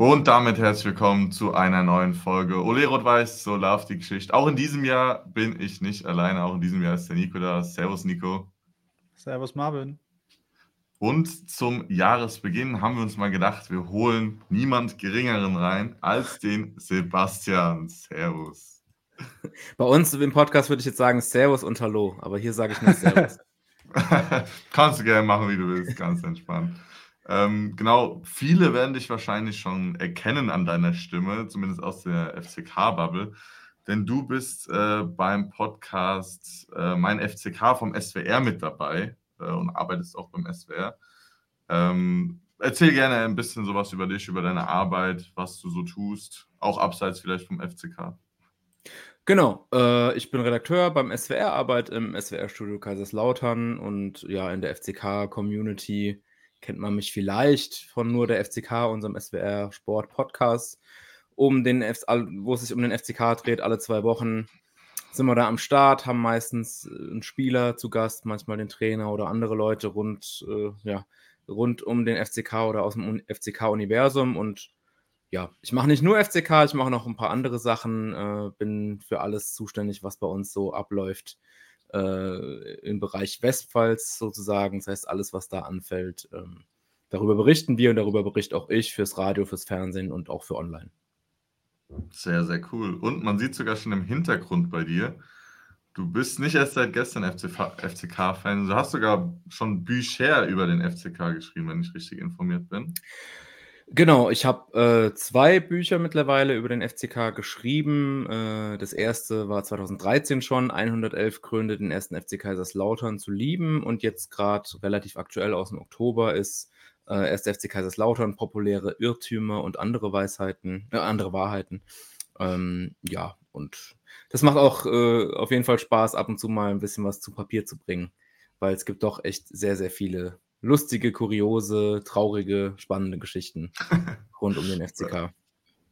Und damit herzlich willkommen zu einer neuen Folge Ole Rot-Weiß, so love die Geschichte. Auch in diesem Jahr bin ich nicht alleine, auch in diesem Jahr ist der Nico da. Servus Nico. Servus Marvin. Und zum Jahresbeginn haben wir uns mal gedacht, wir holen niemand Geringeren rein als den Sebastian. Servus. Bei uns im Podcast würde ich jetzt sagen Servus und Hallo, aber hier sage ich nur Servus. Kannst du gerne machen, wie du willst, ganz entspannt. Ähm, genau, viele werden dich wahrscheinlich schon erkennen an deiner Stimme, zumindest aus der FCK-Bubble, denn du bist äh, beim Podcast äh, Mein FCK vom SWR mit dabei äh, und arbeitest auch beim SWR. Ähm, erzähl gerne ein bisschen sowas über dich, über deine Arbeit, was du so tust, auch abseits vielleicht vom FCK. Genau, äh, ich bin Redakteur beim SWR, arbeite im SWR-Studio Kaiserslautern und ja, in der FCK-Community kennt man mich vielleicht von nur der FCK, unserem SWR Sport Podcast, um den F wo es sich um den FCK dreht, alle zwei Wochen sind wir da am Start, haben meistens äh, einen Spieler zu Gast, manchmal den Trainer oder andere Leute rund, äh, ja, rund um den FCK oder aus dem FCK-Universum. Und ja, ich mache nicht nur FCK, ich mache noch ein paar andere Sachen, äh, bin für alles zuständig, was bei uns so abläuft äh, im Bereich Westpfalz sozusagen. Das heißt, alles, was da anfällt, ähm, darüber berichten wir und darüber berichte auch ich fürs Radio, fürs Fernsehen und auch für online. Sehr, sehr cool. Und man sieht sogar schon im Hintergrund bei dir, du bist nicht erst seit gestern FCK-Fan, du hast sogar schon Bücher über den FCK geschrieben, wenn ich richtig informiert bin. Genau, ich habe äh, zwei Bücher mittlerweile über den FCK geschrieben. Äh, das erste war 2013 schon, 111 Gründe, den ersten FC Kaiserslautern zu lieben. Und jetzt gerade relativ aktuell aus dem Oktober ist äh, erst FC Kaiserslautern, populäre Irrtümer und andere Weisheiten, äh, andere Wahrheiten. Ähm, ja, und das macht auch äh, auf jeden Fall Spaß, ab und zu mal ein bisschen was zu Papier zu bringen, weil es gibt doch echt sehr, sehr viele lustige, kuriose, traurige, spannende Geschichten rund um den FCK.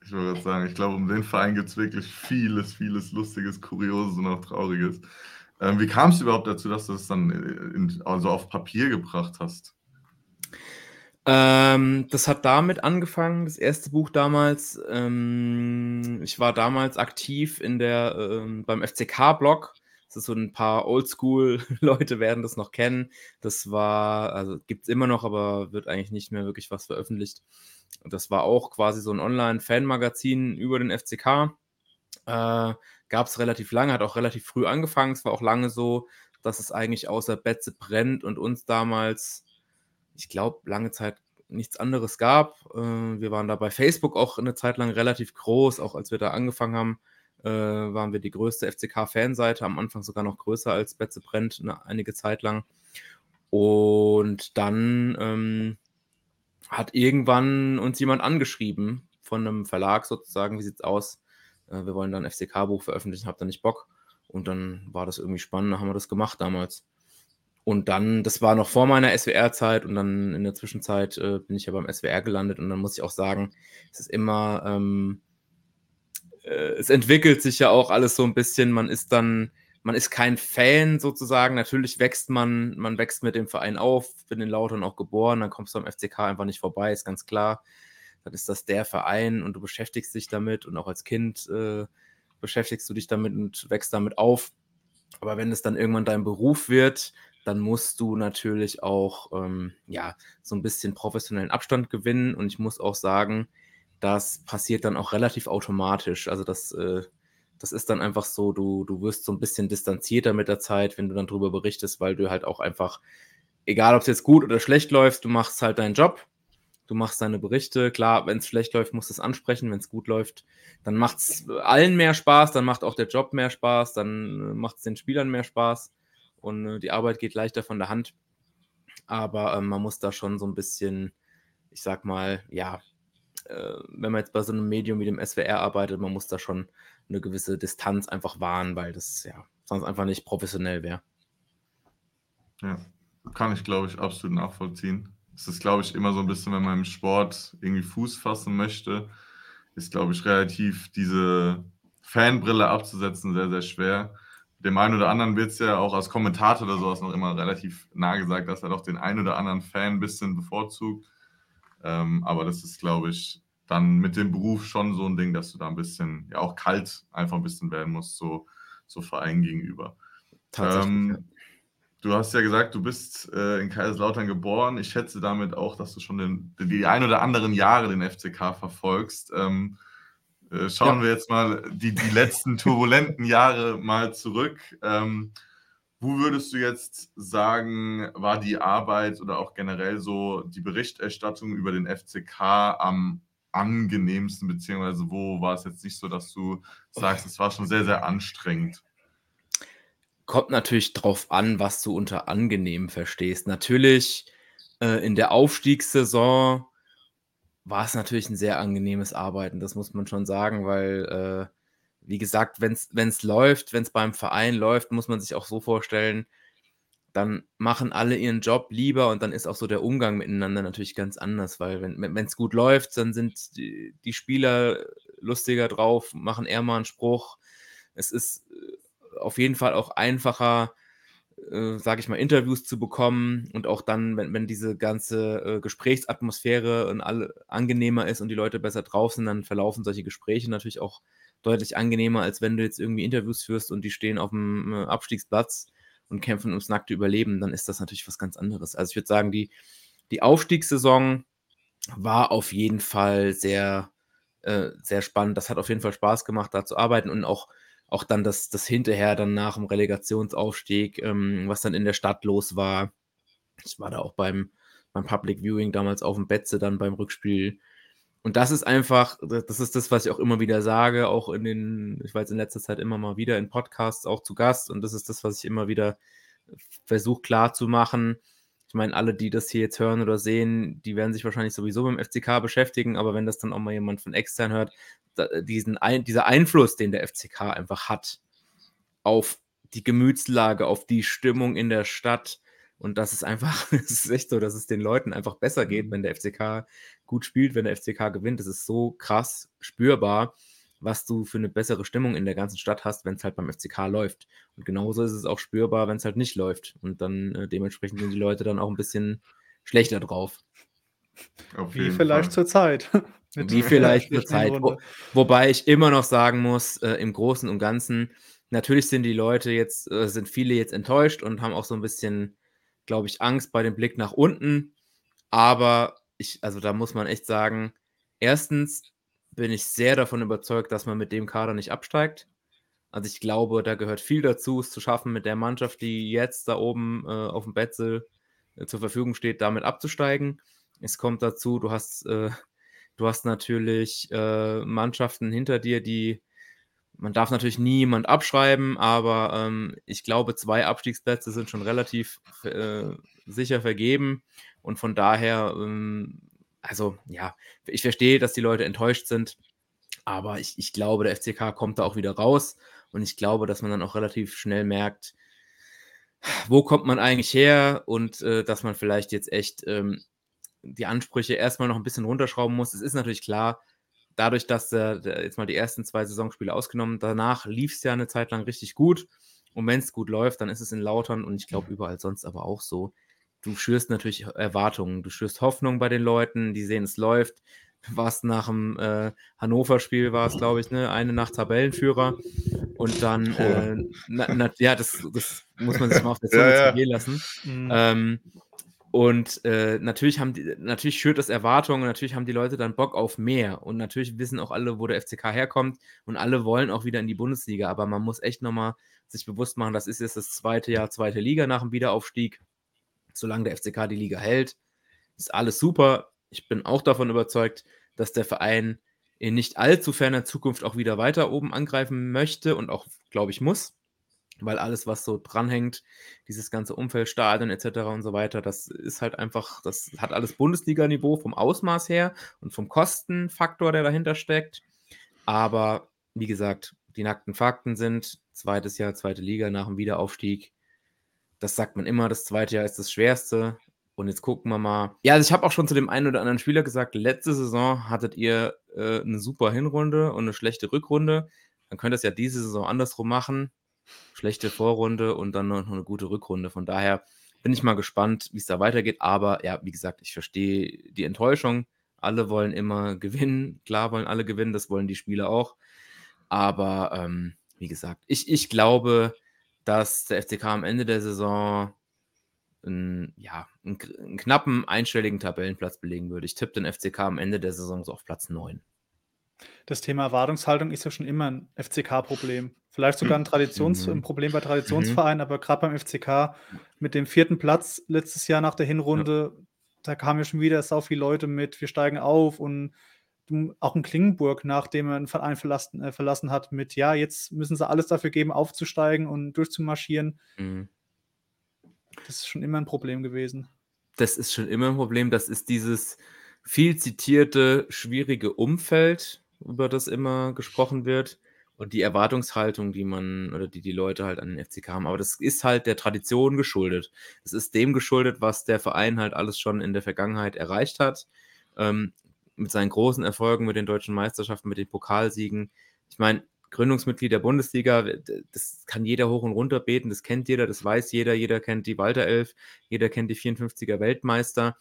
Ich wollte gerade sagen, ich glaube, um den Verein gibt es wirklich vieles, vieles Lustiges, Kurioses und auch Trauriges. Ähm, wie kam es überhaupt dazu, dass du das dann in, also auf Papier gebracht hast? Ähm, das hat damit angefangen, das erste Buch damals. Ähm, ich war damals aktiv in der, ähm, beim FCK-Blog so ein paar Oldschool-Leute werden das noch kennen. Das war, also gibt es immer noch, aber wird eigentlich nicht mehr wirklich was veröffentlicht. Das war auch quasi so ein Online-Fan-Magazin über den FCK. Äh, Gab es relativ lange, hat auch relativ früh angefangen. Es war auch lange so, dass es eigentlich außer Betze brennt und uns damals, ich glaube, lange Zeit nichts anderes gab. Äh, wir waren da bei Facebook auch eine Zeit lang relativ groß, auch als wir da angefangen haben äh, waren wir die größte FCK-Fanseite, am Anfang sogar noch größer als Betze Brent eine, einige Zeit lang. Und dann ähm, hat irgendwann uns jemand angeschrieben von einem Verlag sozusagen, wie sieht's aus? Äh, wir wollen dann ein FCK-Buch veröffentlichen, habt ihr nicht Bock? Und dann war das irgendwie spannend, dann haben wir das gemacht damals. Und dann, das war noch vor meiner SWR-Zeit und dann in der Zwischenzeit äh, bin ich ja beim SWR gelandet und dann muss ich auch sagen, es ist immer ähm, äh, es entwickelt sich ja auch alles so ein bisschen. Man ist dann, man ist kein Fan sozusagen. Natürlich wächst man, man wächst mit dem Verein auf, bin in Lautern auch geboren, dann kommst du am FCK einfach nicht vorbei, ist ganz klar. Dann ist das der Verein und du beschäftigst dich damit und auch als Kind äh, beschäftigst du dich damit und wächst damit auf. Aber wenn es dann irgendwann dein Beruf wird, dann musst du natürlich auch ähm, ja, so ein bisschen professionellen Abstand gewinnen. Und ich muss auch sagen, das passiert dann auch relativ automatisch. Also das, äh, das ist dann einfach so, du, du wirst so ein bisschen distanzierter mit der Zeit, wenn du dann darüber berichtest, weil du halt auch einfach, egal ob es jetzt gut oder schlecht läuft, du machst halt deinen Job, du machst deine Berichte. Klar, wenn es schlecht läuft, musst du es ansprechen. Wenn es gut läuft, dann macht es allen mehr Spaß, dann macht auch der Job mehr Spaß, dann äh, macht es den Spielern mehr Spaß und äh, die Arbeit geht leichter von der Hand. Aber äh, man muss da schon so ein bisschen, ich sag mal, ja, äh, wenn man jetzt bei so einem Medium wie dem SWR arbeitet, man muss da schon eine gewisse Distanz einfach wahren, weil das ja sonst einfach nicht professionell wäre. Ja, kann ich, glaube ich, absolut nachvollziehen. Es ist, glaube ich, immer so ein bisschen, wenn man im Sport irgendwie Fuß fassen möchte, ist, glaube ich, relativ diese Fanbrille abzusetzen sehr, sehr schwer. Dem einen oder anderen wird es ja auch als Kommentator oder sowas noch immer relativ nah gesagt, dass er doch den einen oder anderen Fan ein bisschen bevorzugt. Ähm, aber das ist, glaube ich, dann mit dem Beruf schon so ein Ding, dass du da ein bisschen, ja auch kalt einfach ein bisschen werden musst, so, so Vereinen gegenüber. Tatsächlich. Ähm, ja. Du hast ja gesagt, du bist äh, in Kaiserslautern geboren. Ich schätze damit auch, dass du schon den, die ein oder anderen Jahre den FCK verfolgst. Ähm, äh, schauen ja. wir jetzt mal die, die letzten turbulenten Jahre mal zurück. Ähm, wo würdest du jetzt sagen, war die Arbeit oder auch generell so die Berichterstattung über den FCK am angenehmsten, beziehungsweise wo war es jetzt nicht so, dass du sagst, es war schon sehr, sehr anstrengend? Kommt natürlich drauf an, was du unter angenehm verstehst. Natürlich äh, in der Aufstiegssaison war es natürlich ein sehr angenehmes Arbeiten, das muss man schon sagen, weil, äh, wie gesagt, wenn es läuft, wenn es beim Verein läuft, muss man sich auch so vorstellen, dann machen alle ihren Job lieber und dann ist auch so der Umgang miteinander natürlich ganz anders, weil wenn es gut läuft, dann sind die, die, Spieler lustiger drauf, machen eher mal einen Spruch. Es ist äh, auf jeden Fall auch einfacher, äh, sage ich mal, Interviews zu bekommen und auch dann, wenn, wenn diese ganze äh, Gesprächsatmosphäre und alle angenehmer ist und die Leute besser drauf sind, dann verlaufen solche Gespräche natürlich auch deutlich angenehmer, als wenn du jetzt irgendwie Interviews führst und die stehen auf dem äh, Abstiegsplatz und kämpfen ums nackte Überleben, dann ist das natürlich was ganz anderes. Also ich würde sagen, die, die Aufstiegssaison war auf jeden Fall sehr, äh, sehr spannend. Das hat auf jeden Fall Spaß gemacht, da zu arbeiten und auch, auch dann das, das hinterher, dann nach dem Relegationsaufstieg, ähm, was dann in der Stadt los war. Ich war da auch beim, beim Public Viewing damals auf dem Betze, dann beim Rückspiel und das ist einfach, das ist das, was ich auch immer wieder sage, auch in den, ich war jetzt in letzter Zeit immer mal wieder in Podcasts auch zu Gast und das ist das, was ich immer wieder versuche klar zu machen. Ich meine, alle, die das hier jetzt hören oder sehen, die werden sich wahrscheinlich sowieso dem FCK beschäftigen, aber wenn das dann auch mal jemand von extern hört, diesen dieser Einfluss, den der FCK einfach hat auf die Gemütslage, auf die Stimmung in der Stadt, und das ist einfach, es ist echt so, dass es den Leuten einfach besser geht, mhm. wenn der FCK gut spielt, wenn der FCK gewinnt. Das ist so krass spürbar, was du für eine bessere Stimmung in der ganzen Stadt hast, wenn es halt beim FCK läuft. Und genauso ist es auch spürbar, wenn es halt nicht läuft. Und dann äh, dementsprechend sind die Leute dann auch ein bisschen schlechter drauf. Wie vielleicht zur Zeit. Wie vielleicht zur Zeit. Wo, wobei ich immer noch sagen muss, äh, im Großen und Ganzen, natürlich sind die Leute jetzt, äh, sind viele jetzt enttäuscht und haben auch so ein bisschen glaube ich, Angst bei dem Blick nach unten. Aber ich, also da muss man echt sagen, erstens bin ich sehr davon überzeugt, dass man mit dem Kader nicht absteigt. Also ich glaube, da gehört viel dazu, es zu schaffen, mit der Mannschaft, die jetzt da oben äh, auf dem Betzel äh, zur Verfügung steht, damit abzusteigen. Es kommt dazu, du hast, äh, du hast natürlich äh, Mannschaften hinter dir, die man darf natürlich niemand abschreiben, aber ähm, ich glaube, zwei Abstiegsplätze sind schon relativ äh, sicher vergeben. Und von daher, ähm, also ja, ich verstehe, dass die Leute enttäuscht sind, aber ich, ich glaube, der FCK kommt da auch wieder raus. Und ich glaube, dass man dann auch relativ schnell merkt, wo kommt man eigentlich her und äh, dass man vielleicht jetzt echt ähm, die Ansprüche erstmal noch ein bisschen runterschrauben muss. Es ist natürlich klar, dadurch, dass der, der, jetzt mal die ersten zwei Saisonspiele ausgenommen, danach lief es ja eine Zeit lang richtig gut. Und wenn es gut läuft, dann ist es in Lautern und ich glaube überall sonst aber auch so. Du schürst natürlich Erwartungen, du schürst Hoffnung bei den Leuten, die sehen, es läuft. Du warst nach dem äh, Hannover-Spiel, war es, glaube ich, ne, eine Nacht Tabellenführer. Und dann, äh, na, na, ja, das, das muss man sich mal auf der Zunge ja, ja. lassen. Mhm. Ähm, und äh, natürlich haben die, natürlich schürt das Erwartungen, natürlich haben die Leute dann Bock auf mehr. Und natürlich wissen auch alle, wo der FCK herkommt und alle wollen auch wieder in die Bundesliga. Aber man muss echt nochmal sich bewusst machen, das ist jetzt das zweite Jahr, zweite Liga nach dem Wiederaufstieg. Solange der FCK die Liga hält, ist alles super. Ich bin auch davon überzeugt, dass der Verein in nicht allzu ferner Zukunft auch wieder weiter oben angreifen möchte und auch, glaube ich, muss weil alles, was so dranhängt, dieses ganze Umfeld, Stadion etc. und so weiter, das ist halt einfach, das hat alles Bundesliga-Niveau vom Ausmaß her und vom Kostenfaktor, der dahinter steckt. Aber wie gesagt, die nackten Fakten sind, zweites Jahr, zweite Liga nach dem Wiederaufstieg. Das sagt man immer, das zweite Jahr ist das schwerste. Und jetzt gucken wir mal. Ja, also ich habe auch schon zu dem einen oder anderen Spieler gesagt, letzte Saison hattet ihr äh, eine super Hinrunde und eine schlechte Rückrunde. Dann könnt ihr es ja diese Saison andersrum machen schlechte Vorrunde und dann noch eine gute Rückrunde. Von daher bin ich mal gespannt, wie es da weitergeht. Aber ja, wie gesagt, ich verstehe die Enttäuschung, Alle wollen immer gewinnen. Klar wollen alle gewinnen, das wollen die Spieler auch. Aber ähm, wie gesagt, ich, ich glaube, dass der FCK am Ende der Saison einen, ja, einen, einen knappen einstelligen Tabellenplatz belegen würde. Ich tippe den FCK am Ende der Saison so auf Platz 9. Das Thema Erwartungshaltung ist ja schon immer ein FCK-Problem. Vielleicht sogar ein, Traditions mhm. Problem bei Traditionsvereinen, mhm. aber gerade beim FCK mit dem vierten Platz letztes Jahr nach der Hinrunde, ja. da kamen ja schon wieder so viele Leute mit, wir steigen auf und auch ein Klingenburg, nachdem er einen Verein verlassen, äh, verlassen hat, mit, ja, jetzt müssen sie alles dafür geben, aufzusteigen und durchzumarschieren. Mhm. Das ist schon immer ein Problem gewesen. Das ist schon immer ein Problem. Das ist dieses viel zitierte, schwierige Umfeld, über das immer gesprochen wird und die Erwartungshaltung, die man oder die die Leute halt an den FCK haben. Aber das ist halt der Tradition geschuldet. Es ist dem geschuldet, was der Verein halt alles schon in der Vergangenheit erreicht hat. Ähm, mit seinen großen Erfolgen, mit den deutschen Meisterschaften, mit den Pokalsiegen. Ich meine, Gründungsmitglied der Bundesliga, das kann jeder hoch und runter beten, das kennt jeder, das weiß jeder, jeder kennt die Walter Elf, jeder kennt die 54er Weltmeister.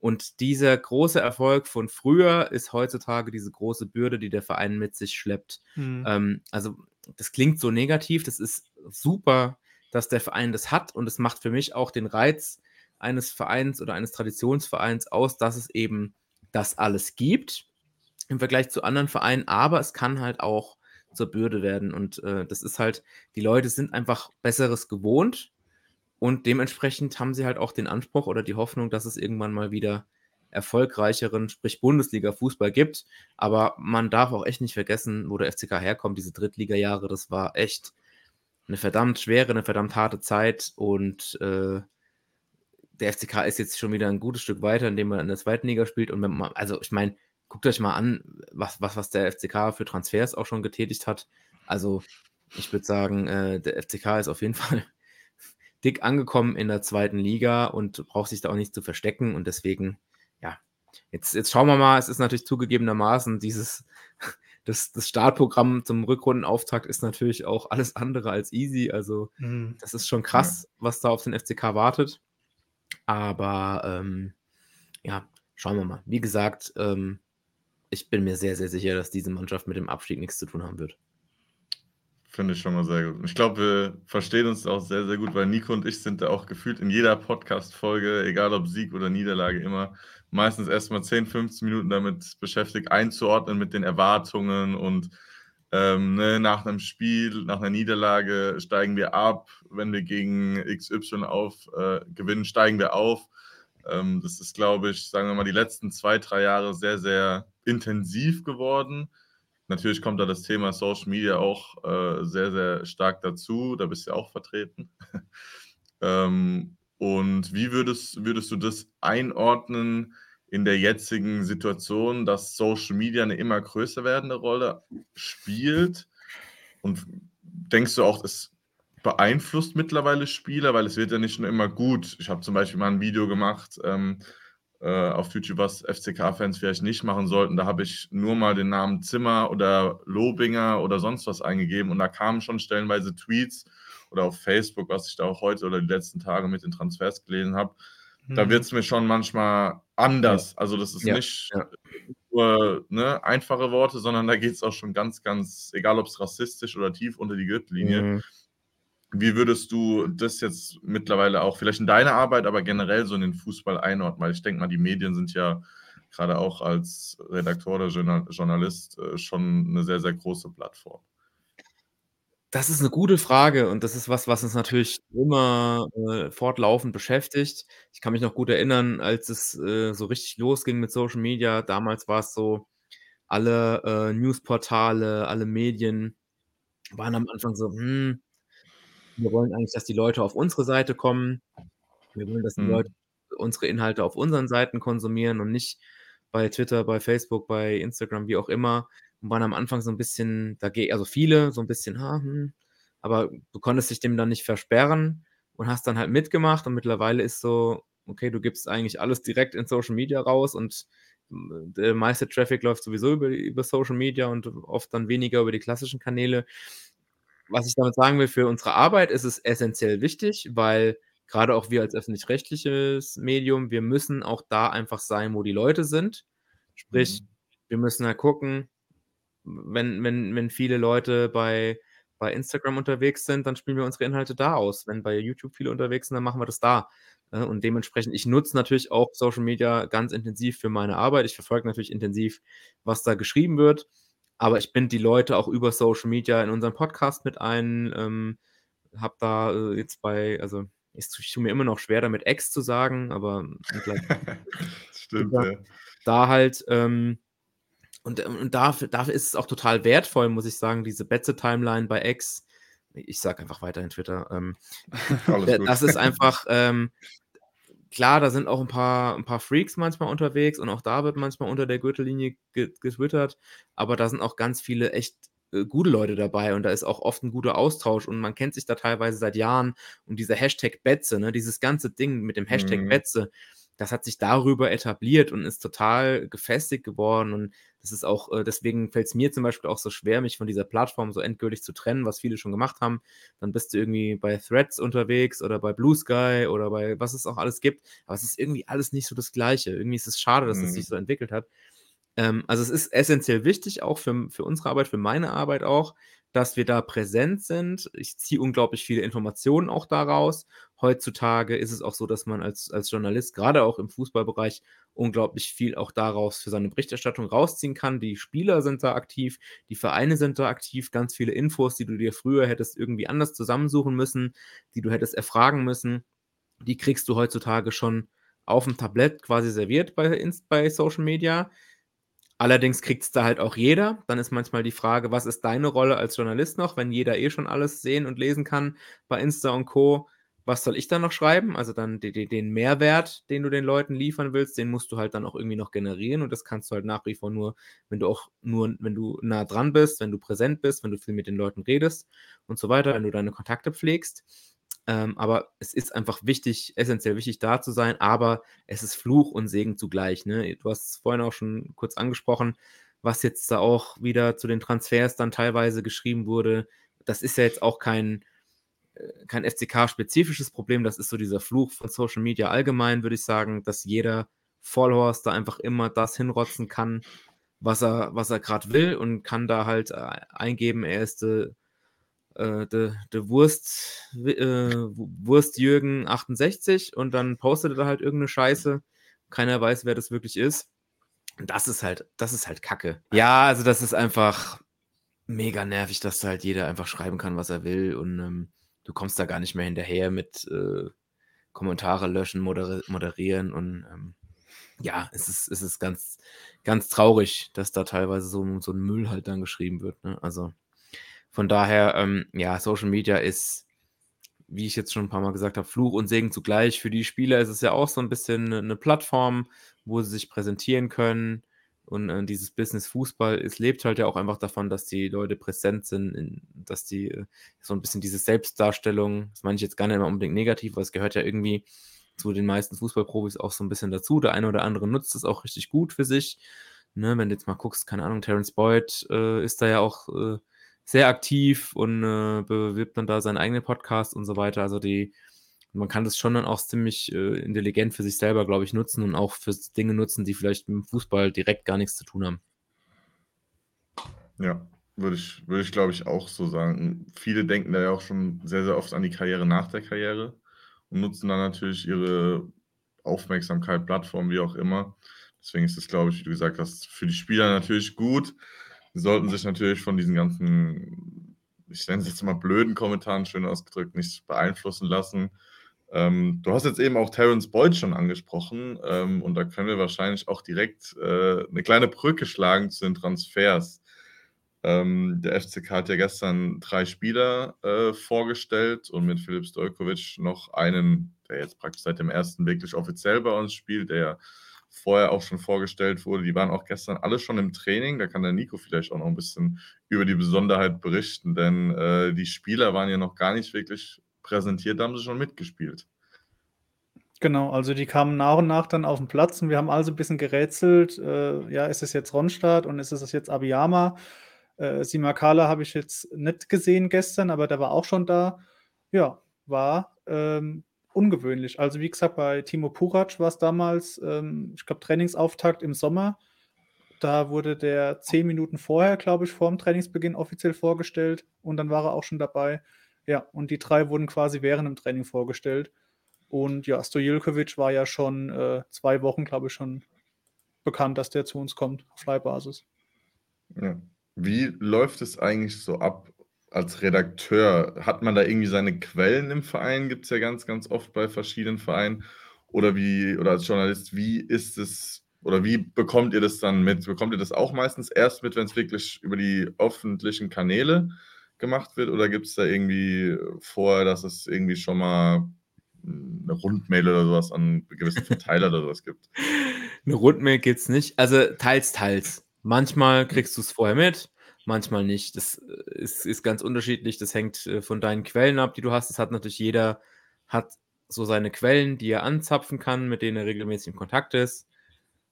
Und dieser große Erfolg von früher ist heutzutage diese große Bürde, die der Verein mit sich schleppt. Mhm. Ähm, also, das klingt so negativ, das ist super, dass der Verein das hat und es macht für mich auch den Reiz eines Vereins oder eines Traditionsvereins aus, dass es eben das alles gibt im Vergleich zu anderen Vereinen, aber es kann halt auch zur Bürde werden und äh, das ist halt, die Leute sind einfach Besseres gewohnt und dementsprechend haben sie halt auch den Anspruch oder die Hoffnung, dass es irgendwann mal wieder erfolgreicheren, sprich Bundesliga-Fußball gibt. Aber man darf auch echt nicht vergessen, wo der FCK herkommt, diese Drittliga-Jahre, das war echt eine verdammt schwere, eine verdammt harte Zeit und äh, der FCK ist jetzt schon wieder ein gutes Stück weiter, indem er in der zweiten Liga spielt. Und man, also ich meine, guckt euch mal an, was, was, was der FCK für Transfers auch schon getätigt hat. Also ich würde sagen, äh, der FCK ist auf jeden Fall dick angekommen in der zweiten Liga und braucht sich da auch nicht zu verstecken. Und deswegen, ja, jetzt, jetzt schauen wir mal. Es ist natürlich zugegebenermaßen dieses, das, das Startprogramm zum Rückrundenauftakt ist natürlich auch alles andere als easy. Also, mhm. das ist schon krass, ja. was da auf den FCK wartet. Aber ähm, ja, schauen wir mal. Wie gesagt, ähm, ich bin mir sehr, sehr sicher, dass diese Mannschaft mit dem Abstieg nichts zu tun haben wird. Finde ich schon mal sehr gut. Ich glaube, wir verstehen uns auch sehr, sehr gut, weil Nico und ich sind da auch gefühlt in jeder Podcast-Folge, egal ob Sieg oder Niederlage, immer meistens erstmal 10, 15 Minuten damit beschäftigt, einzuordnen mit den Erwartungen und ähm, ne, nach einem Spiel, nach einer Niederlage steigen wir ab. Wenn wir gegen XY auf, äh, gewinnen, steigen wir auf. Ähm, das ist, glaube ich, sagen wir mal, die letzten zwei, drei Jahre sehr, sehr intensiv geworden. Natürlich kommt da das Thema Social Media auch äh, sehr, sehr stark dazu. Da bist du ja auch vertreten. ähm, und wie würdest, würdest du das einordnen in der jetzigen Situation, dass Social Media eine immer größer werdende Rolle spielt? Und denkst du auch, es beeinflusst mittlerweile Spieler, weil es wird ja nicht nur immer gut. Ich habe zum Beispiel mal ein Video gemacht, ähm, äh, auf YouTube, was FCK-Fans vielleicht nicht machen sollten. Da habe ich nur mal den Namen Zimmer oder Lobinger oder sonst was eingegeben und da kamen schon stellenweise Tweets oder auf Facebook, was ich da auch heute oder die letzten Tage mit den Transfers gelesen habe. Mhm. Da wird es mir schon manchmal anders. Also das ist ja. nicht ja. nur ne, einfache Worte, sondern da geht es auch schon ganz, ganz, egal ob es rassistisch oder tief unter die Gürtellinie. Mhm wie würdest du das jetzt mittlerweile auch vielleicht in deiner Arbeit, aber generell so in den Fußball einordnen? Weil ich denke mal, die Medien sind ja gerade auch als Redakteur oder Journalist äh, schon eine sehr, sehr große Plattform. Das ist eine gute Frage und das ist was, was uns natürlich immer äh, fortlaufend beschäftigt. Ich kann mich noch gut erinnern, als es äh, so richtig losging mit Social Media. Damals war es so, alle äh, Newsportale, alle Medien waren am Anfang so, hm, wir wollen eigentlich, dass die Leute auf unsere Seite kommen. Wir wollen, dass die mhm. Leute unsere Inhalte auf unseren Seiten konsumieren und nicht bei Twitter, bei Facebook, bei Instagram, wie auch immer. Und waren am Anfang so ein bisschen dagegen, also viele so ein bisschen, ha, hm, aber du konntest dich dem dann nicht versperren und hast dann halt mitgemacht und mittlerweile ist so, okay, du gibst eigentlich alles direkt in Social Media raus und hm, der meiste Traffic läuft sowieso über, über Social Media und oft dann weniger über die klassischen Kanäle was ich damit sagen will, für unsere Arbeit ist es essentiell wichtig, weil gerade auch wir als öffentlich-rechtliches Medium, wir müssen auch da einfach sein, wo die Leute sind. Sprich, mhm. wir müssen halt gucken, wenn, wenn, wenn viele Leute bei, bei Instagram unterwegs sind, dann spielen wir unsere Inhalte da aus. Wenn bei YouTube viele unterwegs sind, dann machen wir das da. Äh, und dementsprechend, ich nutze natürlich auch Social Media ganz intensiv für meine Arbeit. Ich verfolge natürlich intensiv, was da geschrieben wird. Aber ich binde die Leute auch über Social Media in unseren Podcast mit ein. Ähm, habe da äh, jetzt bei, also ich tue mir immer noch schwer damit Ex zu sagen, aber Stimmt, ja. da halt ähm, und, und dafür, dafür ist es auch total wertvoll, muss ich sagen, diese Betze-Timeline bei X. Ich sage einfach weiterhin Twitter. Ähm, das ist einfach, ähm, klar, da sind auch ein paar, ein paar Freaks manchmal unterwegs und auch da wird manchmal unter der Gürtellinie getwittert, aber da sind auch ganz viele echt äh, gute Leute dabei und da ist auch oft ein guter Austausch und man kennt sich da teilweise seit Jahren und dieser Hashtag Betze, ne, dieses ganze Ding mit dem Hashtag mhm. Betze, das hat sich darüber etabliert und ist total gefestigt geworden und das ist auch, äh, deswegen fällt es mir zum Beispiel auch so schwer, mich von dieser Plattform so endgültig zu trennen, was viele schon gemacht haben. Dann bist du irgendwie bei Threads unterwegs oder bei Blue Sky oder bei was es auch alles gibt. Aber es ist irgendwie alles nicht so das Gleiche. Irgendwie ist es schade, dass mhm. es sich so entwickelt hat. Ähm, also es ist essentiell wichtig, auch für, für unsere Arbeit, für meine Arbeit auch, dass wir da präsent sind. Ich ziehe unglaublich viele Informationen auch daraus. Heutzutage ist es auch so, dass man als, als Journalist, gerade auch im Fußballbereich, unglaublich viel auch daraus für seine Berichterstattung rausziehen kann. Die Spieler sind da aktiv, die Vereine sind da aktiv, ganz viele Infos, die du dir früher hättest irgendwie anders zusammensuchen müssen, die du hättest erfragen müssen, die kriegst du heutzutage schon auf dem Tablett quasi serviert bei, bei Social Media. Allerdings kriegt es da halt auch jeder. Dann ist manchmal die Frage, was ist deine Rolle als Journalist noch, wenn jeder eh schon alles sehen und lesen kann bei Insta und Co. Was soll ich dann noch schreiben? Also dann den, Mehrwert, den du den Leuten liefern willst, den musst du halt dann auch irgendwie noch generieren und das kannst du halt nach wie vor nur, wenn du auch nur, wenn du nah dran bist, wenn du präsent bist, wenn du viel mit den Leuten redest und so weiter, wenn du deine Kontakte pflegst. Ähm, aber es ist einfach wichtig, essentiell wichtig da zu sein, aber es ist Fluch und Segen zugleich. Ne? Du hast es vorhin auch schon kurz angesprochen, was jetzt da auch wieder zu den Transfers dann teilweise geschrieben wurde. Das ist ja jetzt auch kein, kein FCK-spezifisches Problem, das ist so dieser Fluch von Social Media allgemein, würde ich sagen, dass jeder Vollhorst da einfach immer das hinrotzen kann, was er, was er gerade will und kann da halt äh, eingeben, er ist äh, äh, der de Wurst, äh, Wurst Jürgen 68 und dann postet er halt irgendeine Scheiße. Keiner weiß, wer das wirklich ist. Das ist halt, das ist halt Kacke. Ja, also das ist einfach mega nervig, dass halt jeder einfach schreiben kann, was er will und ähm, du kommst da gar nicht mehr hinterher mit äh, Kommentare löschen, moder moderieren und ähm, ja, es ist, es ist ganz, ganz traurig, dass da teilweise so, so ein Müll halt dann geschrieben wird. Ne? Also von daher, ähm, ja, Social Media ist, wie ich jetzt schon ein paar Mal gesagt habe, Fluch und Segen zugleich. Für die Spieler ist es ja auch so ein bisschen eine Plattform, wo sie sich präsentieren können. Und äh, dieses Business Fußball, es lebt halt ja auch einfach davon, dass die Leute präsent sind, in, dass die äh, so ein bisschen diese Selbstdarstellung, das meine ich jetzt gar nicht immer unbedingt negativ, weil es gehört ja irgendwie zu den meisten Fußballprofis auch so ein bisschen dazu. Der eine oder andere nutzt es auch richtig gut für sich. Ne, wenn du jetzt mal guckst, keine Ahnung, Terence Boyd äh, ist da ja auch äh, sehr aktiv und äh, bewirbt dann da seinen eigenen Podcast und so weiter. Also die, man kann das schon dann auch ziemlich äh, intelligent für sich selber, glaube ich, nutzen und auch für Dinge nutzen, die vielleicht mit dem Fußball direkt gar nichts zu tun haben. Ja, würde ich, würde ich glaube ich auch so sagen. Viele denken da ja auch schon sehr, sehr oft an die Karriere nach der Karriere und nutzen dann natürlich ihre Aufmerksamkeit, Plattform, wie auch immer. Deswegen ist es, glaube ich, wie du gesagt hast, für die Spieler natürlich gut, sollten sich natürlich von diesen ganzen, ich nenne es jetzt mal blöden Kommentaren, schön ausgedrückt, nicht beeinflussen lassen. Ähm, du hast jetzt eben auch Terence Boyd schon angesprochen ähm, und da können wir wahrscheinlich auch direkt äh, eine kleine Brücke schlagen zu den Transfers. Ähm, der FCK hat ja gestern drei Spieler äh, vorgestellt und mit Philipp Stojkovic noch einen, der jetzt praktisch seit dem ersten wirklich offiziell bei uns spielt, der vorher auch schon vorgestellt wurde. Die waren auch gestern alle schon im Training. Da kann der Nico vielleicht auch noch ein bisschen über die Besonderheit berichten, denn äh, die Spieler waren ja noch gar nicht wirklich präsentiert, da haben sie schon mitgespielt. Genau, also die kamen nach und nach dann auf den Platz und wir haben also ein bisschen gerätselt. Äh, ja, ist es jetzt Ronstadt und ist es jetzt Abiyama? Äh, Simakala habe ich jetzt nicht gesehen gestern, aber der war auch schon da. Ja, war ähm, ungewöhnlich. Also wie gesagt, bei Timo Purac war es damals, ähm, ich glaube, Trainingsauftakt im Sommer. Da wurde der zehn Minuten vorher, glaube ich, vor dem Trainingsbeginn offiziell vorgestellt und dann war er auch schon dabei. Ja, und die drei wurden quasi während dem Training vorgestellt. Und ja, Stojilkovic war ja schon äh, zwei Wochen, glaube ich, schon bekannt, dass der zu uns kommt auf Leihbasis. Ja. Wie läuft es eigentlich so ab als Redakteur? Hat man da irgendwie seine Quellen im Verein? Gibt es ja ganz, ganz oft bei verschiedenen Vereinen. Oder wie, oder als Journalist, wie ist es, oder wie bekommt ihr das dann mit? Bekommt ihr das auch meistens erst mit, wenn es wirklich über die öffentlichen Kanäle gemacht wird? Oder gibt es da irgendwie vorher, dass es irgendwie schon mal eine Rundmail oder sowas an gewisse Verteiler oder sowas gibt? Eine Rundmail gibt es nicht. Also teils, teils. Manchmal kriegst du es vorher mit, manchmal nicht. Das äh, ist, ist ganz unterschiedlich. Das hängt äh, von deinen Quellen ab, die du hast. Das hat natürlich jeder, hat so seine Quellen, die er anzapfen kann, mit denen er regelmäßig in Kontakt ist.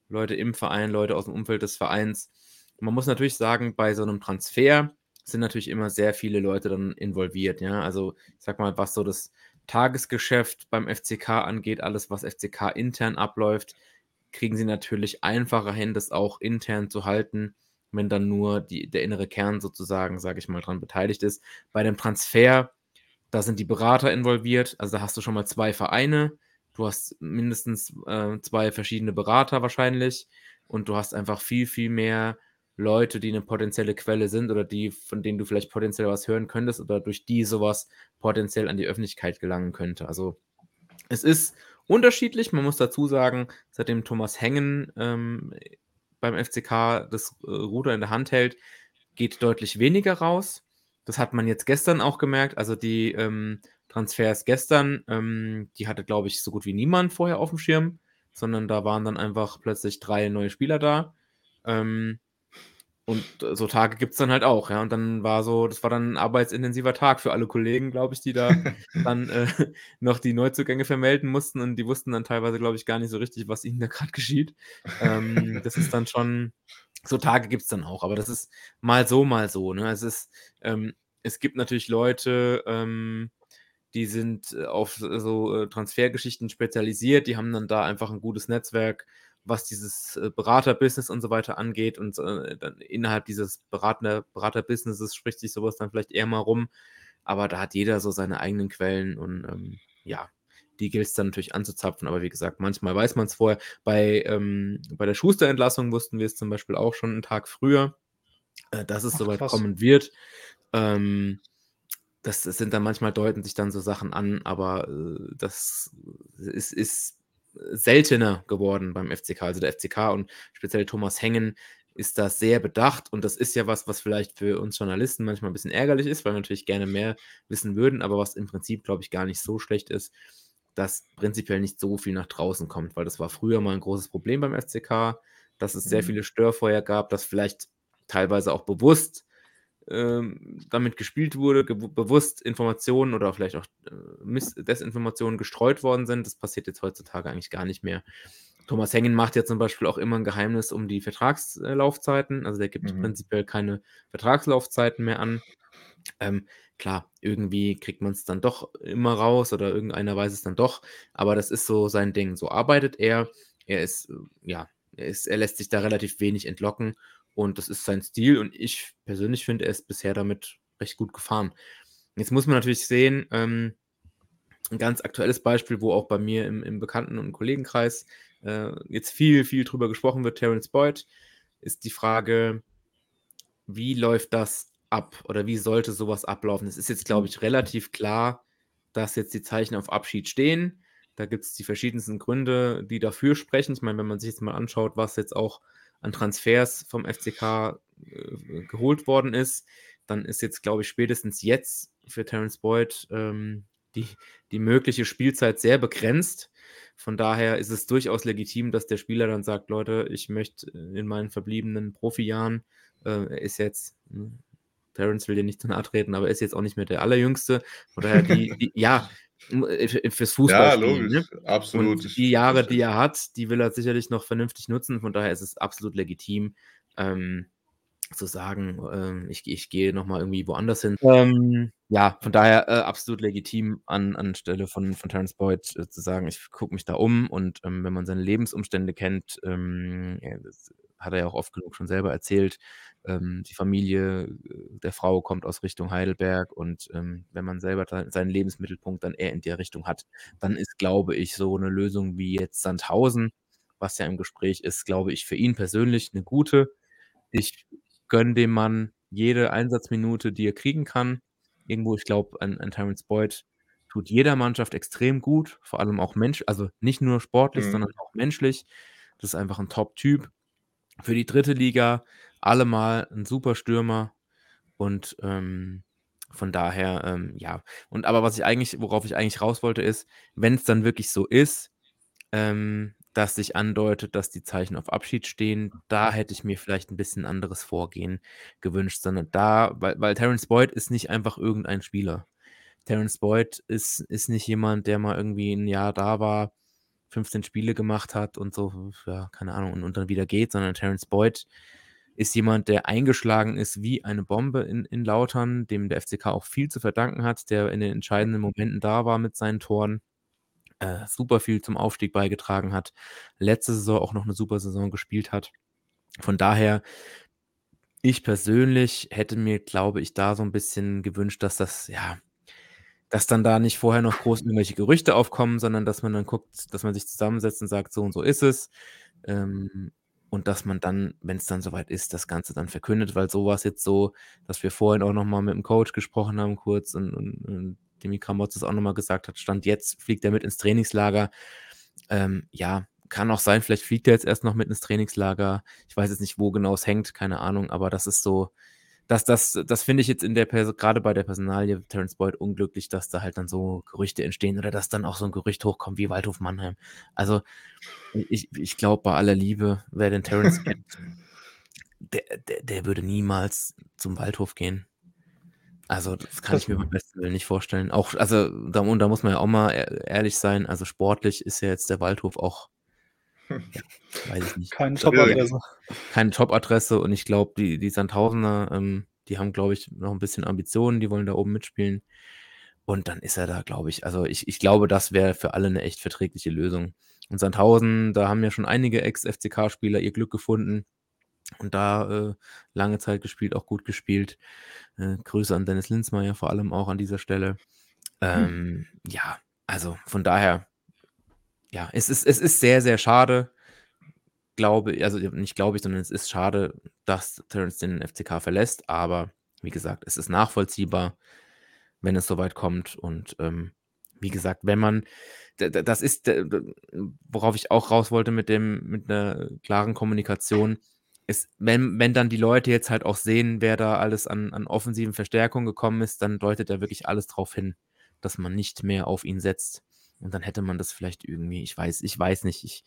Leute im Verein, Leute aus dem Umfeld des Vereins. man muss natürlich sagen, bei so einem Transfer sind natürlich immer sehr viele Leute dann involviert. Ja, also ich sag mal, was so das Tagesgeschäft beim FCK angeht, alles, was FCK intern abläuft, kriegen sie natürlich einfacher hin, das auch intern zu halten, wenn dann nur die, der innere Kern sozusagen, sage ich mal, dran beteiligt ist. Bei dem Transfer, da sind die Berater involviert, also da hast du schon mal zwei Vereine, du hast mindestens äh, zwei verschiedene Berater wahrscheinlich und du hast einfach viel, viel mehr Leute, die eine potenzielle Quelle sind oder die, von denen du vielleicht potenziell was hören könntest oder durch die sowas potenziell an die Öffentlichkeit gelangen könnte. Also es ist unterschiedlich. Man muss dazu sagen, seitdem Thomas Hengen ähm, beim FCK das äh, Ruder in der Hand hält, geht deutlich weniger raus. Das hat man jetzt gestern auch gemerkt. Also die ähm, Transfers gestern, ähm, die hatte, glaube ich, so gut wie niemand vorher auf dem Schirm, sondern da waren dann einfach plötzlich drei neue Spieler da. Ähm, und äh, so Tage gibt es dann halt auch, ja. Und dann war so, das war dann ein arbeitsintensiver Tag für alle Kollegen, glaube ich, die da dann äh, noch die Neuzugänge vermelden mussten und die wussten dann teilweise, glaube ich, gar nicht so richtig, was ihnen da gerade geschieht. Ähm, das ist dann schon, so Tage gibt es dann auch, aber das ist mal so, mal so. Ne? Es ist, ähm, es gibt natürlich Leute, ähm, die sind äh, auf so äh, Transfergeschichten spezialisiert, die haben dann da einfach ein gutes Netzwerk was dieses äh, Beraterbusiness und so weiter angeht. Und äh, dann innerhalb dieses Berater, Beraterbusinesses spricht sich sowas dann vielleicht eher mal rum. Aber da hat jeder so seine eigenen Quellen und ähm, ja, die gilt es dann natürlich anzuzapfen. Aber wie gesagt, manchmal weiß man es vorher. Bei, ähm, bei der Schuster-Entlassung wussten wir es zum Beispiel auch schon einen Tag früher, äh, dass es Ach, soweit krass. kommen wird. Ähm, das, das, sind dann manchmal deuten sich dann so Sachen an, aber äh, das ist, ist seltener geworden beim FCK. Also der FCK und speziell Thomas Hengen ist da sehr bedacht und das ist ja was, was vielleicht für uns Journalisten manchmal ein bisschen ärgerlich ist, weil wir natürlich gerne mehr wissen würden, aber was im Prinzip, glaube ich, gar nicht so schlecht ist, dass prinzipiell nicht so viel nach draußen kommt, weil das war früher mal ein großes Problem beim FCK, dass es sehr mhm. viele Störfeuer gab, dass vielleicht teilweise auch bewusst ähm, damit gespielt wurde, bewusst Informationen oder vielleicht auch äh, Desinformationen gestreut worden sind. Das passiert jetzt heutzutage eigentlich gar nicht mehr. Thomas Hengen macht ja zum Beispiel auch immer ein Geheimnis um die Vertragslaufzeiten. Also der gibt mhm. prinzipiell keine Vertragslaufzeiten mehr an. Ähm, klar, irgendwie kriegt man es dann doch immer raus oder irgendeiner weiß es dann doch, aber das ist so sein Ding. So arbeitet er. Er ist, äh, ja, er, ist, er lässt sich da relativ wenig entlocken und das ist sein Stil und ich persönlich finde, er ist bisher damit recht gut gefahren. Jetzt muss man natürlich sehen, ähm, ein ganz aktuelles Beispiel, wo auch bei mir im, im Bekannten- und Kollegenkreis äh, jetzt viel, viel drüber gesprochen wird, Terence Boyd, ist die Frage, wie läuft das ab oder wie sollte sowas ablaufen? Es ist jetzt, glaube ich, relativ klar, dass jetzt die Zeichen auf Abschied stehen. Da gibt es die verschiedensten Gründe, die dafür sprechen. Ich meine, wenn man sich jetzt mal anschaut, was jetzt auch an Transfers vom FCK äh, geholt worden ist, dann ist jetzt, glaube ich, spätestens jetzt für Terence Boyd ähm, die, die mögliche Spielzeit sehr begrenzt. Von daher ist es durchaus legitim, dass der Spieler dann sagt, Leute, ich möchte in meinen verbliebenen Profijahren, äh, ist jetzt, ne, Terence will dir nicht zu nahe treten, aber er ist jetzt auch nicht mehr der Allerjüngste. Von daher, die, die ja, äh, fürs Fußball. Ja, logisch, ne? absolut. Und die Jahre, die er hat, die will er sicherlich noch vernünftig nutzen. Von daher ist es absolut legitim, ähm, zu sagen, ähm, ich, ich gehe nochmal irgendwie woanders hin. Ähm, ja, von daher äh, absolut legitim an, anstelle von, von Terence Boyd äh, zu sagen, ich gucke mich da um und ähm, wenn man seine Lebensumstände kennt, ähm, ja, das, hat er ja auch oft genug schon selber erzählt. Ähm, die Familie äh, der Frau kommt aus Richtung Heidelberg und ähm, wenn man selber seinen Lebensmittelpunkt dann eher in der Richtung hat, dann ist, glaube ich, so eine Lösung wie jetzt Sandhausen, was ja im Gespräch ist, glaube ich, für ihn persönlich eine gute. Ich gönne dem Mann jede Einsatzminute, die er kriegen kann. Irgendwo, ich glaube, an, an Terence Boyd tut jeder Mannschaft extrem gut, vor allem auch Mensch, also nicht nur sportlich, mhm. sondern auch menschlich. Das ist einfach ein Top-Typ. Für die dritte Liga allemal ein super Stürmer und ähm, von daher, ähm, ja. Und aber was ich eigentlich, worauf ich eigentlich raus wollte, ist, wenn es dann wirklich so ist, ähm, dass sich andeutet, dass die Zeichen auf Abschied stehen, da hätte ich mir vielleicht ein bisschen anderes Vorgehen gewünscht, sondern da, weil, weil Terence Boyd ist nicht einfach irgendein Spieler. Terence Boyd ist, ist nicht jemand, der mal irgendwie ein Jahr da war, 15 Spiele gemacht hat und so, ja, keine Ahnung, und, und dann wieder geht, sondern Terence Boyd ist jemand, der eingeschlagen ist wie eine Bombe in, in Lautern, dem der FCK auch viel zu verdanken hat, der in den entscheidenden Momenten da war mit seinen Toren, äh, super viel zum Aufstieg beigetragen hat, letzte Saison auch noch eine super Saison gespielt hat. Von daher, ich persönlich hätte mir, glaube ich, da so ein bisschen gewünscht, dass das, ja, dass dann da nicht vorher noch groß irgendwelche Gerüchte aufkommen, sondern dass man dann guckt, dass man sich zusammensetzt und sagt, so und so ist es. Ähm, und dass man dann, wenn es dann soweit ist, das Ganze dann verkündet, weil so war es jetzt so, dass wir vorhin auch nochmal mit dem Coach gesprochen haben, kurz und, und, und Demi Kramotz das auch nochmal gesagt hat, Stand jetzt fliegt er mit ins Trainingslager. Ähm, ja, kann auch sein, vielleicht fliegt er jetzt erst noch mit ins Trainingslager. Ich weiß jetzt nicht, wo genau es hängt, keine Ahnung, aber das ist so, das, das, das finde ich jetzt in der gerade bei der Personalie Terence Boyd unglücklich, dass da halt dann so Gerüchte entstehen oder dass dann auch so ein Gerücht hochkommt wie Waldhof Mannheim. Also ich, ich glaube, bei aller Liebe, wer den Terence kennt, der, der, der würde niemals zum Waldhof gehen. Also, das kann das ich mir beim besten Willen nicht vorstellen. Auch, also, da, und da muss man ja auch mal ehrlich sein. Also, sportlich ist ja jetzt der Waldhof auch, weiß ich nicht. Keine Top-Adresse. Keine Top-Adresse. Und ich glaube, die, die Sandhausener, ähm, die haben, glaube ich, noch ein bisschen Ambitionen. Die wollen da oben mitspielen. Und dann ist er da, glaube ich. Also, ich, ich glaube, das wäre für alle eine echt verträgliche Lösung. Und Sandhausen, da haben ja schon einige Ex-FCK-Spieler ihr Glück gefunden und da äh, lange Zeit gespielt, auch gut gespielt. Äh, Grüße an Dennis Linzmeier vor allem auch an dieser Stelle. Hm. Ähm, hm. Ja, also von daher, ja, es ist, es ist sehr, sehr schade, glaube, also nicht glaube ich, sondern es ist schade, dass Terence den FCK verlässt, aber wie gesagt, es ist nachvollziehbar, wenn es soweit kommt und ähm, wie gesagt, wenn man, das ist, worauf ich auch raus wollte mit dem, mit einer klaren Kommunikation, ist, wenn, wenn dann die Leute jetzt halt auch sehen, wer da alles an, an offensiven Verstärkungen gekommen ist, dann deutet da wirklich alles drauf hin, dass man nicht mehr auf ihn setzt. Und dann hätte man das vielleicht irgendwie, ich weiß, ich weiß nicht, ich,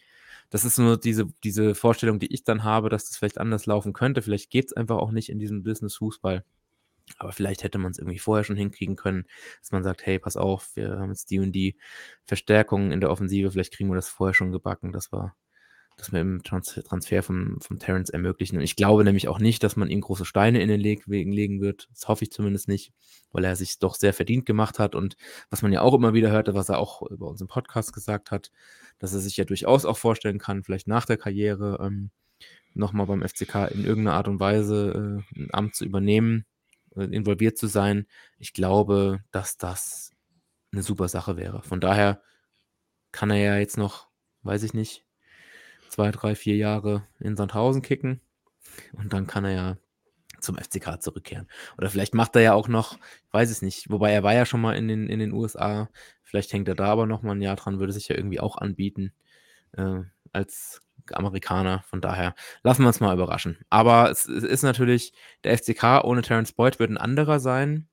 das ist nur diese, diese Vorstellung, die ich dann habe, dass das vielleicht anders laufen könnte. Vielleicht geht es einfach auch nicht in diesem Business Fußball. Aber vielleicht hätte man es irgendwie vorher schon hinkriegen können, dass man sagt, hey, pass auf, wir haben jetzt die und die Verstärkungen in der Offensive, vielleicht kriegen wir das vorher schon gebacken. Das war, dass wir im Transfer vom, vom Terrence ermöglichen. Und ich glaube nämlich auch nicht, dass man ihm große Steine in den Leg legen wird. Das hoffe ich zumindest nicht, weil er sich doch sehr verdient gemacht hat. Und was man ja auch immer wieder hörte, was er auch über unseren Podcast gesagt hat, dass er sich ja durchaus auch vorstellen kann, vielleicht nach der Karriere ähm, nochmal beim FCK in irgendeiner Art und Weise äh, ein Amt zu übernehmen, äh, involviert zu sein. Ich glaube, dass das eine super Sache wäre. Von daher kann er ja jetzt noch, weiß ich nicht, zwei, drei, vier Jahre in Sandhausen kicken und dann kann er ja zum FCK zurückkehren. Oder vielleicht macht er ja auch noch, ich weiß es nicht, wobei er war ja schon mal in den, in den USA, vielleicht hängt er da aber noch mal ein Jahr dran, würde sich ja irgendwie auch anbieten äh, als Amerikaner. Von daher lassen wir uns mal überraschen. Aber es, es, ist natürlich, der FCK ohne Terence Boyd wird ein anderer sein.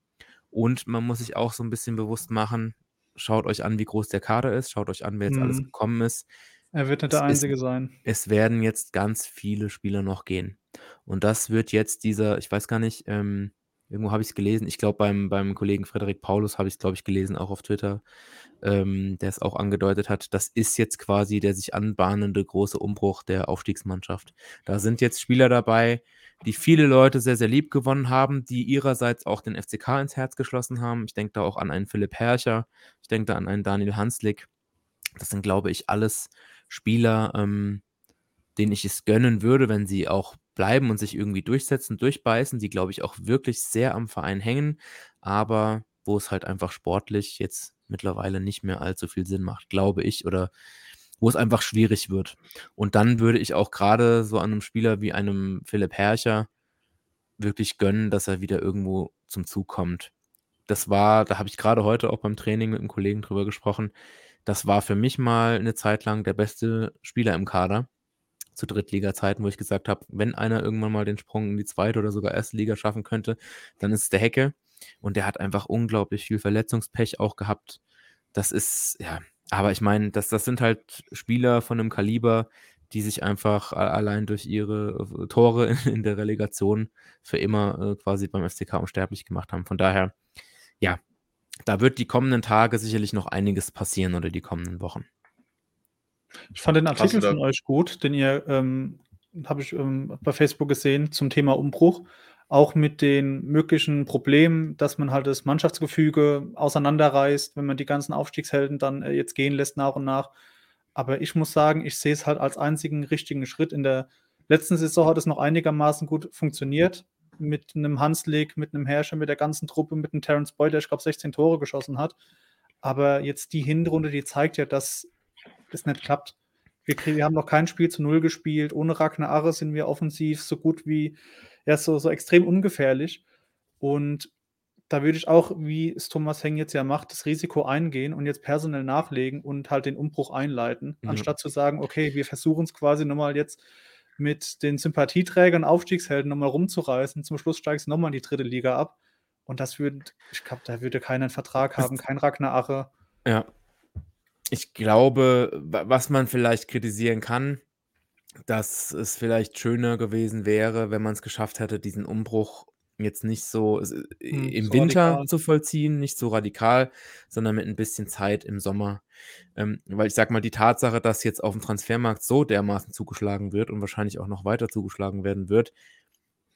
Und man muss sich auch so ein bisschen bewusst machen, schaut euch an, wie groß der Kader ist, schaut euch an, wer jetzt mhm. alles gekommen ist. Er wird nicht der Einzige ist, sein. Es werden jetzt ganz viele Spieler noch gehen. Und das wird jetzt dieser, ich weiß gar nicht, ähm, irgendwo habe ich es gelesen, ich glaube beim, beim Kollegen Frederik Paulus habe ich es, glaube ich, gelesen, auch auf Twitter, ähm, der es auch angedeutet hat, das ist jetzt quasi der sich anbahnende große Umbruch der Aufstiegsmannschaft. Da sind jetzt Spieler dabei, die viele Leute sehr, sehr lieb gewonnen haben, die ihrerseits auch den FCK ins Herz geschlossen haben. Ich denke da auch an einen Philipp Herrscher, ich denke da an einen Daniel Hanslik. Das sind, glaube ich, alles Spieler, ähm, denen ich es gönnen würde, wenn sie auch bleiben und sich irgendwie durchsetzen, durchbeißen, die, glaube ich, auch wirklich sehr am Verein hängen, aber wo es halt einfach sportlich jetzt mittlerweile nicht mehr allzu viel Sinn macht, glaube ich, oder wo es einfach schwierig wird. Und dann würde ich auch gerade so einem Spieler wie einem Philipp Herrcher wirklich gönnen, dass er wieder irgendwo zum Zug kommt. Das war, da habe ich gerade heute auch beim Training mit einem Kollegen drüber gesprochen. Das war für mich mal eine Zeit lang der beste Spieler im Kader zu Drittliga-Zeiten, wo ich gesagt habe, wenn einer irgendwann mal den Sprung in die zweite oder sogar erste Liga schaffen könnte, dann ist es der Hecke. Und der hat einfach unglaublich viel Verletzungspech auch gehabt. Das ist, ja, aber ich meine, das, das sind halt Spieler von einem Kaliber, die sich einfach allein durch ihre äh, Tore in, der Relegation für immer äh, quasi beim FCK unsterblich gemacht haben. Von daher, ja, da wird die kommenden Tage sicherlich noch einiges passieren oder die kommenden Wochen. Ich fand den Artikel von euch gut, den ihr, ähm, habe ich ähm, bei Facebook gesehen, zum Thema Umbruch. Auch mit den möglichen Problemen, dass man halt das Mannschaftsgefüge auseinanderreißt, wenn man die ganzen Aufstiegshelden dann äh, jetzt gehen lässt nach und nach. Aber ich muss sagen, ich sehe es halt als einzigen richtigen Schritt. In der letzten Saison hat es noch einigermaßen gut funktioniert. Mit einem Hanslik, mit einem Herrscher, mit der ganzen Truppe, mit einem Terence Boyd, der ich glaube 16 Tore geschossen hat. Aber jetzt die Hinrunde, die zeigt ja, dass es nicht klappt. Wir, wir, haben noch kein Spiel zu Null gespielt. Ohne Ragnar Arre sind wir offensiv so gut wie ist so, so extrem ungefährlich. Und da würde ich auch, wie es Thomas Heng jetzt ja macht, das Risiko eingehen und jetzt personell nachlegen und halt den Umbruch einleiten, mhm. anstatt zu sagen, okay, wir versuchen es quasi nochmal jetzt mit den Sympathieträgern, Aufstiegshelden nochmal rumzureißen. Zum Schluss steigst du nochmal in die dritte Liga ab. Und das würde, ich glaube, da würde keiner Vertrag haben, kein Ragnar Ache. Ja. Ich glaube, was man vielleicht kritisieren kann, dass es vielleicht schöner gewesen wäre, wenn man es geschafft hätte, diesen Umbruch jetzt nicht so hm, im so Winter radikal. zu vollziehen, nicht so radikal, sondern mit ein bisschen Zeit im Sommer. Ähm, weil ich sag mal, die Tatsache, dass jetzt auf dem Transfermarkt so dermaßen zugeschlagen wird und wahrscheinlich auch noch weiter zugeschlagen werden wird,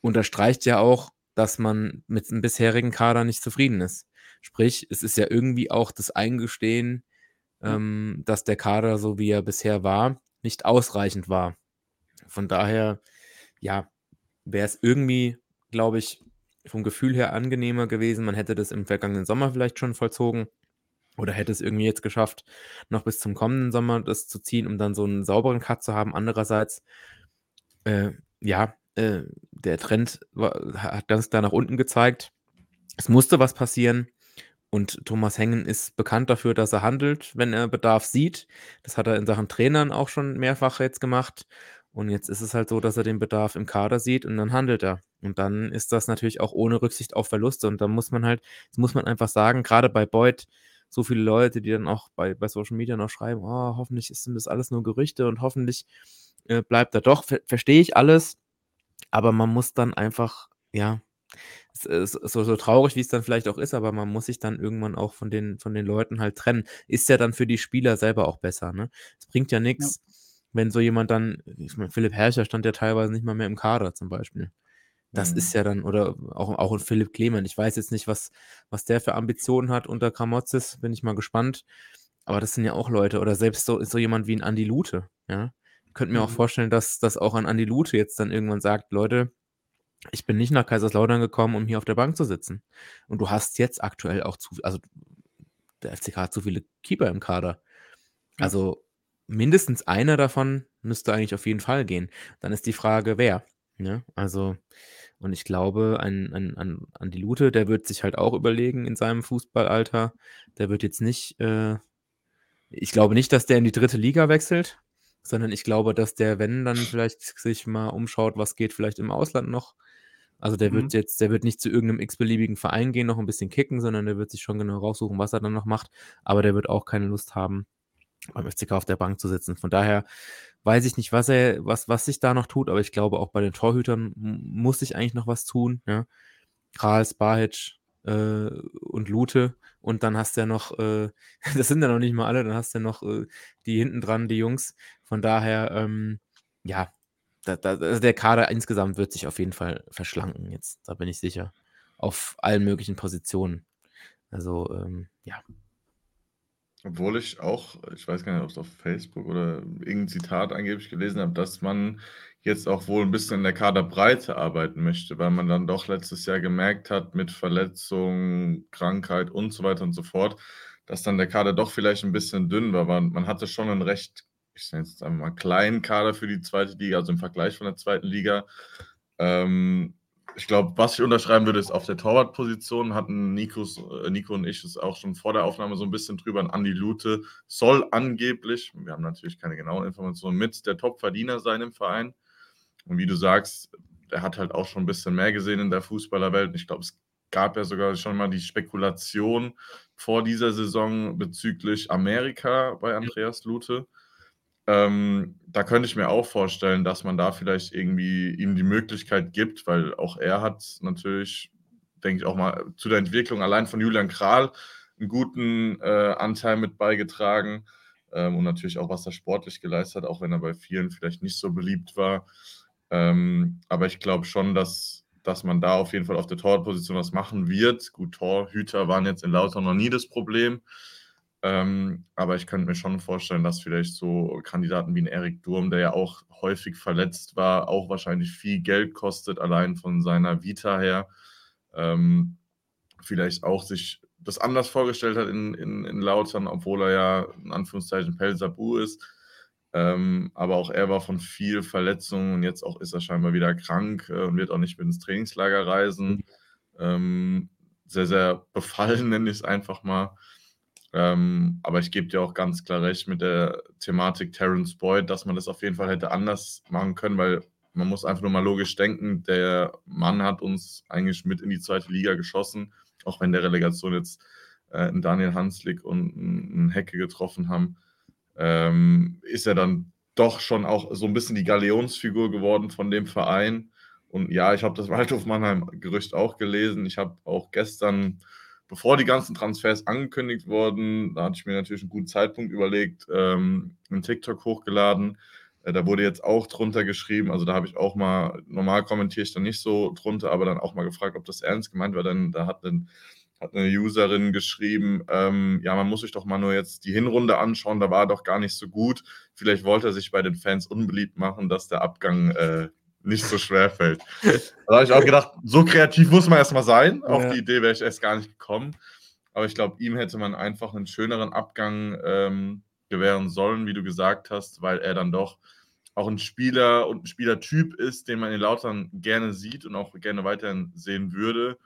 unterstreicht ja auch, dass man mit dem bisherigen Kader nicht zufrieden ist. Sprich, es ist ja irgendwie auch das Eingestehen, ähm, dass der Kader, so wie er bisher war, nicht ausreichend war. Von daher, ja, wäre es irgendwie, glaube ich, vom Gefühl her angenehmer gewesen. Man hätte das im vergangenen Sommer vielleicht schon vollzogen oder hätte es irgendwie jetzt geschafft, noch bis zum kommenden Sommer das zu ziehen, um dann so einen sauberen Cut zu haben. Andererseits, äh, ja, äh, der Trend war, hat ganz klar nach unten gezeigt. Es musste was passieren. Und Thomas Hengen ist bekannt dafür, dass er handelt, wenn er Bedarf sieht. Das hat er in Sachen Trainern auch schon mehrfach jetzt gemacht. Und jetzt ist es halt so, dass er den Bedarf im Kader sieht und dann handelt er. Und dann ist das natürlich auch ohne Rücksicht auf Verluste. Und da muss man halt, das muss man einfach sagen, gerade bei Beuth, so viele Leute, die dann auch bei, bei Social Media noch schreiben, oh, hoffentlich sind das alles nur Gerüchte und hoffentlich äh, bleibt er doch. Ver Verstehe ich alles, aber man muss dann einfach, ja, so, so traurig, wie es dann vielleicht auch ist, aber man muss sich dann irgendwann auch von den, von den Leuten halt trennen. Ist ja dann für die Spieler selber auch besser. Ne? Es bringt ja nichts, wenn so jemand dann, ich meine, Philipp Herrscher stand ja teilweise nicht mal mehr im Kader zum Beispiel. Das mhm. ist ja dann, oder auch, auch ein Philipp Clement. Ich weiß jetzt nicht, was, was der für Ambitionen hat unter Kramotzes, bin ich mal gespannt. Aber das sind ja auch Leute, oder selbst so, so jemand wie ein Andi Lute, ja. Ich könnte mir mhm. auch vorstellen, dass, dass auch ein Andi Lute jetzt dann irgendwann sagt, Leute, ich bin nicht nach Kaiserslautern gekommen, um hier auf der Bank zu sitzen. Und du hast jetzt aktuell auch zu, also der FCK hat zu viele Keeper im Kader. Also mindestens einer davon müsste eigentlich auf jeden Fall gehen. Dann ist die Frage, wer. Ne? Also, und ich glaube, ein, ein, ein Andi Lute, der wird sich halt auch überlegen in seinem Fußballalter. Der wird jetzt nicht, äh, ich glaube nicht, dass der in die dritte Liga wechselt, sondern ich glaube, dass der, wenn dann vielleicht sich mal umschaut, was geht vielleicht im Ausland noch. Also der mhm. wird jetzt, der wird nicht zu irgendeinem x-beliebigen Verein gehen, noch ein bisschen kicken, sondern der wird sich schon genau raussuchen, was er dann noch macht. Aber der wird auch keine Lust haben, beim FCK auf der Bank zu sitzen. Von daher weiß ich nicht, was er, was, was sich da noch tut, aber ich glaube, auch bei den Torhütern muss sich eigentlich noch was tun. Ja? Krals, Bahic äh, und Lute. Und dann hast du ja noch, äh, das sind ja noch nicht mal alle, dann hast du ja noch äh, die hinten dran, die Jungs. Von daher, ähm, ja, da, da, also der Kader insgesamt wird sich auf jeden Fall verschlanken jetzt, da bin ich sicher. Auf allen möglichen Positionen. Also, ähm, ja, Obwohl ich auch ich weiß gar nicht, ob es auf Facebook oder irgendein Zitat angeblich gelesen habe, dass man jetzt auch wohl ein bisschen in der Kaderbreite arbeiten möchte, weil man dann doch letztes Jahr gemerkt hat mit Verletzung, Krankheit und so weiter und so fort, dass dann der Kader doch vielleicht ein bisschen dünn war. Man man hatte schon einen recht, ich nenne es jetzt einfach mal kleinen Kader für die zweite Liga, also im Vergleich von der zweiten Liga. Ähm, ich glaube, was ich unterschreiben würde, ist auf der Torwartposition hatten Nikos, äh, Nico und ich es auch schon vor der Aufnahme so ein bisschen drüber. Andi Lute soll angeblich, wir haben natürlich keine genauen Informationen, mit der Topverdiener sein im Verein. Und wie du sagst, er hat halt auch schon ein bisschen mehr gesehen in der Fußballerwelt. Und ich glaube, es gab ja sogar schon mal die Spekulation vor dieser Saison bezüglich Amerika bei Andreas Lute. Ähm, da könnte ich mir auch vorstellen, dass man da vielleicht irgendwie ihm die Möglichkeit gibt, weil auch er hat natürlich, denke ich, auch mal zu der Entwicklung allein von Julian Kral einen guten äh, Anteil mit beigetragen ähm, und natürlich auch, was er sportlich geleistet hat, auch wenn er bei vielen vielleicht nicht so beliebt war. Ähm, aber ich glaube schon, dass, dass man da auf jeden Fall auf der Torposition was machen wird. Gut, Torhüter waren jetzt in Lauter noch nie das Problem. Ähm, aber ich könnte mir schon vorstellen, dass vielleicht so Kandidaten wie ein Erik Durm, der ja auch häufig verletzt war, auch wahrscheinlich viel Geld kostet, allein von seiner Vita her, ähm, vielleicht auch sich das anders vorgestellt hat in, in, in Lautern, obwohl er ja in Anführungszeichen Pelsabu ist. Ähm, aber auch er war von viel Verletzungen und jetzt auch ist er scheinbar wieder krank äh, und wird auch nicht mit ins Trainingslager reisen. Ähm, sehr, sehr befallen, nenne ich es einfach mal. Ähm, aber ich gebe dir auch ganz klar recht mit der Thematik Terence Boyd, dass man das auf jeden Fall hätte anders machen können, weil man muss einfach nur mal logisch denken, der Mann hat uns eigentlich mit in die zweite Liga geschossen, auch wenn der Relegation jetzt äh, Daniel Hanslik und einen Hecke getroffen haben, ähm, ist er dann doch schon auch so ein bisschen die Galeonsfigur geworden von dem Verein. Und ja, ich habe das Waldhof Mannheim-Gerücht auch gelesen. Ich habe auch gestern bevor die ganzen Transfers angekündigt wurden, da hatte ich mir natürlich einen guten Zeitpunkt überlegt, ähm, einen TikTok hochgeladen. Äh, da wurde jetzt auch drunter geschrieben, also da habe ich auch mal, normal kommentiere ich da nicht so drunter, aber dann auch mal gefragt, ob das ernst gemeint war, denn da hat, ein, hat eine Userin geschrieben, ähm, ja, man muss sich doch mal nur jetzt die Hinrunde anschauen, da war er doch gar nicht so gut. Vielleicht wollte er sich bei den Fans unbeliebt machen, dass der Abgang äh, nicht so schwer fällt. Da habe ich auch gedacht, so kreativ muss man erstmal sein. Auf ja. die Idee wäre ich erst gar nicht gekommen. Aber ich glaube, ihm hätte man einfach einen schöneren Abgang ähm, gewähren sollen, wie du gesagt hast, weil er dann doch auch ein Spieler und ein Spielertyp ist, den man in Lautern gerne sieht und auch gerne weiterhin sehen würde.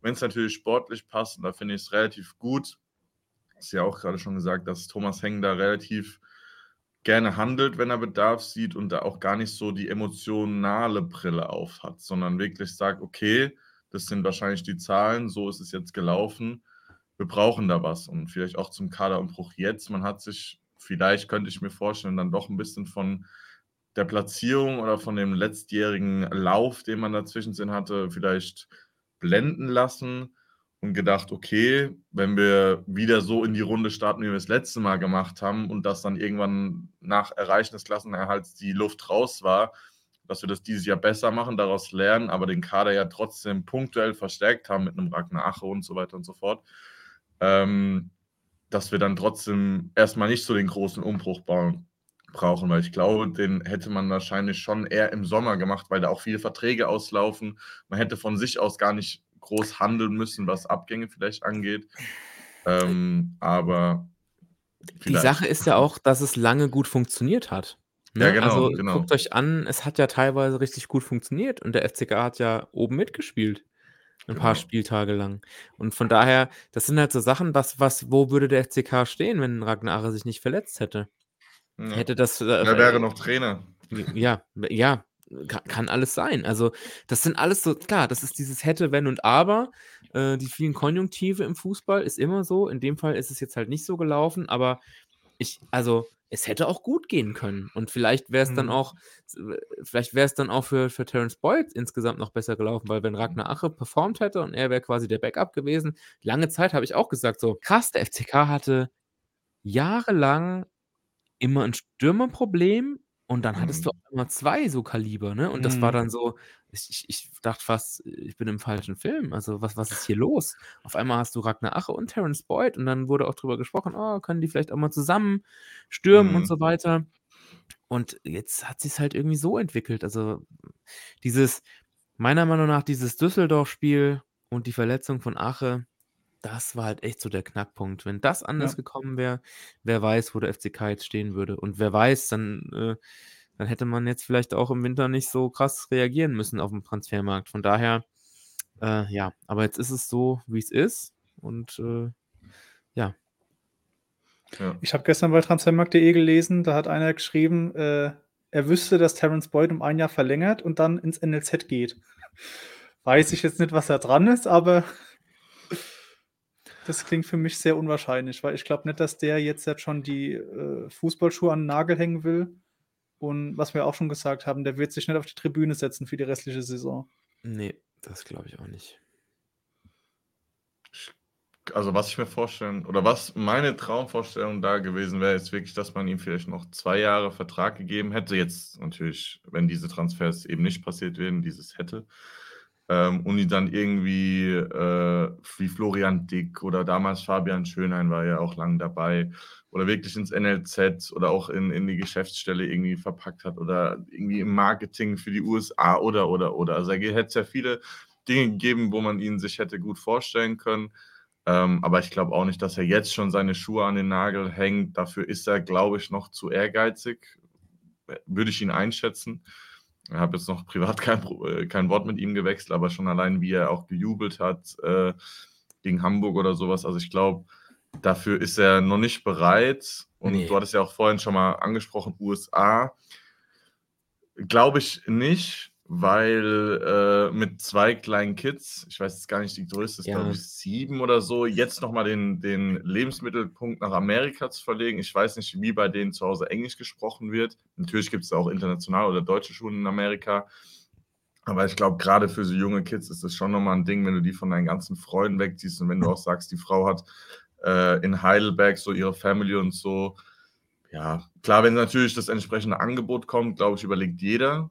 Wenn es natürlich sportlich passt, und da finde ich es relativ gut, ist ja auch gerade schon gesagt, dass Thomas Heng da relativ gerne handelt, wenn er Bedarf sieht und da auch gar nicht so die emotionale Brille auf hat, sondern wirklich sagt, okay, das sind wahrscheinlich die Zahlen, so ist es jetzt gelaufen, wir brauchen da was und vielleicht auch zum Kaderumbruch jetzt. Man hat sich, vielleicht könnte ich mir vorstellen, dann doch ein bisschen von der Platzierung oder von dem letztjährigen Lauf, den man dazwischen hatte, vielleicht blenden lassen und gedacht, okay, wenn wir wieder so in die Runde starten, wie wir es letzte Mal gemacht haben und das dann irgendwann nach Erreichen des Klassenerhalts die Luft raus war, dass wir das dieses Jahr besser machen, daraus lernen, aber den Kader ja trotzdem punktuell verstärkt haben mit einem Ragnar Ache und so weiter und so fort, ähm, dass wir dann trotzdem erstmal nicht so den großen Umbruch bauen, brauchen, weil ich glaube, den hätte man wahrscheinlich schon eher im Sommer gemacht, weil da auch viele Verträge auslaufen. Man hätte von sich aus gar nicht groß handeln müssen, was Abgänge vielleicht angeht. Ähm, aber die Sache ist ja auch, dass es lange gut funktioniert hat. Ne? Ja, genau, also genau. guckt euch an, es hat ja teilweise richtig gut funktioniert und der FCK hat ja oben mitgespielt. Ein genau. paar Spieltage lang. Und von daher, das sind halt so Sachen, was, was, wo würde der FCK stehen, wenn Ragnar sich nicht verletzt hätte? Ja. Hätte das. Äh, er wäre noch Trainer. Ja, ja, kann, kann, alles sein. Also, das sind alles so, klar, das ist dieses hätte, wenn und aber. Äh, die vielen Konjunktive im Fußball ist immer so. In dem Fall ist es jetzt halt nicht so gelaufen, aber ich, also, es hätte auch gut gehen können. Und vielleicht wäre es mhm. dann auch, vielleicht wäre es dann auch für, für Terence Boyd insgesamt noch besser gelaufen, weil wenn Ragnar Ache performt hätte und er wäre quasi der Backup gewesen, lange Zeit habe ich auch gesagt, so krass, der FCK hatte jahrelang immer ein Stürmerproblem und dann hattest du mhm. auch immer zwei so Kaliber, ne? Und das war mhm. dann so ich, ich dachte fast, ich bin im falschen Film. Also, was, was ist hier los? Auf einmal hast du Ragnar Ache und Terence Boyd und dann wurde auch drüber gesprochen, oh, können die vielleicht auch mal zusammen stürmen mhm. und so weiter. Und jetzt hat sich es halt irgendwie so entwickelt. Also, dieses, meiner Meinung nach, dieses Düsseldorf-Spiel und die Verletzung von Ache, das war halt echt so der Knackpunkt. Wenn das anders ja. gekommen wäre, wer weiß, wo der FCK jetzt stehen würde. Und wer weiß, dann, äh, dann hätte man jetzt vielleicht auch im Winter nicht so krass reagieren müssen auf dem Transfermarkt. Von daher, äh, ja, aber jetzt ist es so, wie es ist. Und äh, ja. ja. Ich habe gestern bei transfermarkt.de gelesen, da hat einer geschrieben, äh, er wüsste, dass Terence Boyd um ein Jahr verlängert und dann ins NLZ geht. Weiß ich jetzt nicht, was da dran ist, aber das klingt für mich sehr unwahrscheinlich, weil ich glaube nicht, dass der jetzt, jetzt schon die äh, Fußballschuhe an den Nagel hängen will. Und was wir auch schon gesagt haben, der wird sich nicht auf die Tribüne setzen für die restliche Saison. Nee, das glaube ich auch nicht. Also, was ich mir vorstellen, oder was meine Traumvorstellung da gewesen wäre, ist wirklich, dass man ihm vielleicht noch zwei Jahre Vertrag gegeben hätte. Jetzt natürlich, wenn diese Transfers eben nicht passiert wären, dieses hätte ähm, und die dann irgendwie äh, wie Florian Dick oder damals Fabian Schönheim war ja auch lang dabei oder wirklich ins NLZ oder auch in, in die Geschäftsstelle irgendwie verpackt hat oder irgendwie im Marketing für die USA oder oder oder. Also da hätte es ja viele Dinge gegeben, wo man ihn sich hätte gut vorstellen können. Ähm, aber ich glaube auch nicht, dass er jetzt schon seine Schuhe an den Nagel hängt. Dafür ist er, glaube ich, noch zu ehrgeizig. Würde ich ihn einschätzen. Ich habe jetzt noch privat kein, äh, kein Wort mit ihm gewechselt, aber schon allein, wie er auch gejubelt hat äh, gegen Hamburg oder sowas. Also ich glaube, dafür ist er noch nicht bereit. Und nee. du hattest ja auch vorhin schon mal angesprochen, USA. Glaube ich nicht weil äh, mit zwei kleinen Kids, ich weiß jetzt gar nicht, die größte ist, ja. glaube ich, sieben oder so, jetzt nochmal den, den Lebensmittelpunkt nach Amerika zu verlegen. Ich weiß nicht, wie bei denen zu Hause Englisch gesprochen wird. Natürlich gibt es auch international oder deutsche Schulen in Amerika. Aber ich glaube, gerade für so junge Kids ist das schon nochmal ein Ding, wenn du die von deinen ganzen Freunden wegziehst und wenn du auch sagst, die Frau hat äh, in Heidelberg so ihre Family und so. Ja, klar, wenn natürlich das entsprechende Angebot kommt, glaube ich, überlegt jeder.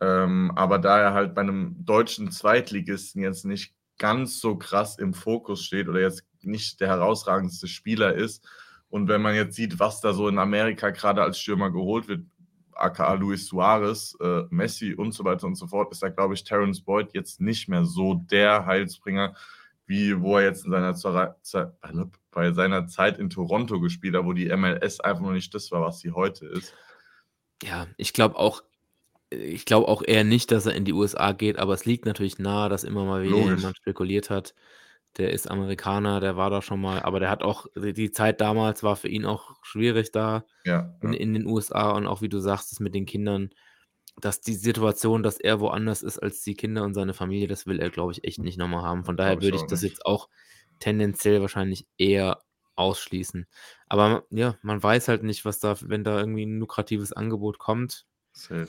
Ähm, aber da er halt bei einem deutschen Zweitligisten jetzt nicht ganz so krass im Fokus steht oder jetzt nicht der herausragendste Spieler ist, und wenn man jetzt sieht, was da so in Amerika gerade als Stürmer geholt wird, aka Luis Suarez, äh, Messi und so weiter und so fort, ist da, glaube ich, Terence Boyd jetzt nicht mehr so der Heilsbringer, wie wo er jetzt in seiner Ze bei seiner Zeit in Toronto gespielt hat, wo die MLS einfach noch nicht das war, was sie heute ist. Ja, ich glaube auch, ich glaube auch eher nicht, dass er in die USA geht, aber es liegt natürlich nahe, dass immer mal wieder Logisch. jemand spekuliert hat. Der ist Amerikaner, der war da schon mal, aber der hat auch, die Zeit damals war für ihn auch schwierig da ja, in, ja. in den USA und auch wie du sagst, das mit den Kindern, dass die Situation, dass er woanders ist als die Kinder und seine Familie, das will er, glaube ich, echt nicht nochmal haben. Von daher würde ich das nicht. jetzt auch tendenziell wahrscheinlich eher ausschließen. Aber ja, man weiß halt nicht, was da, wenn da irgendwie ein lukratives Angebot kommt. Safe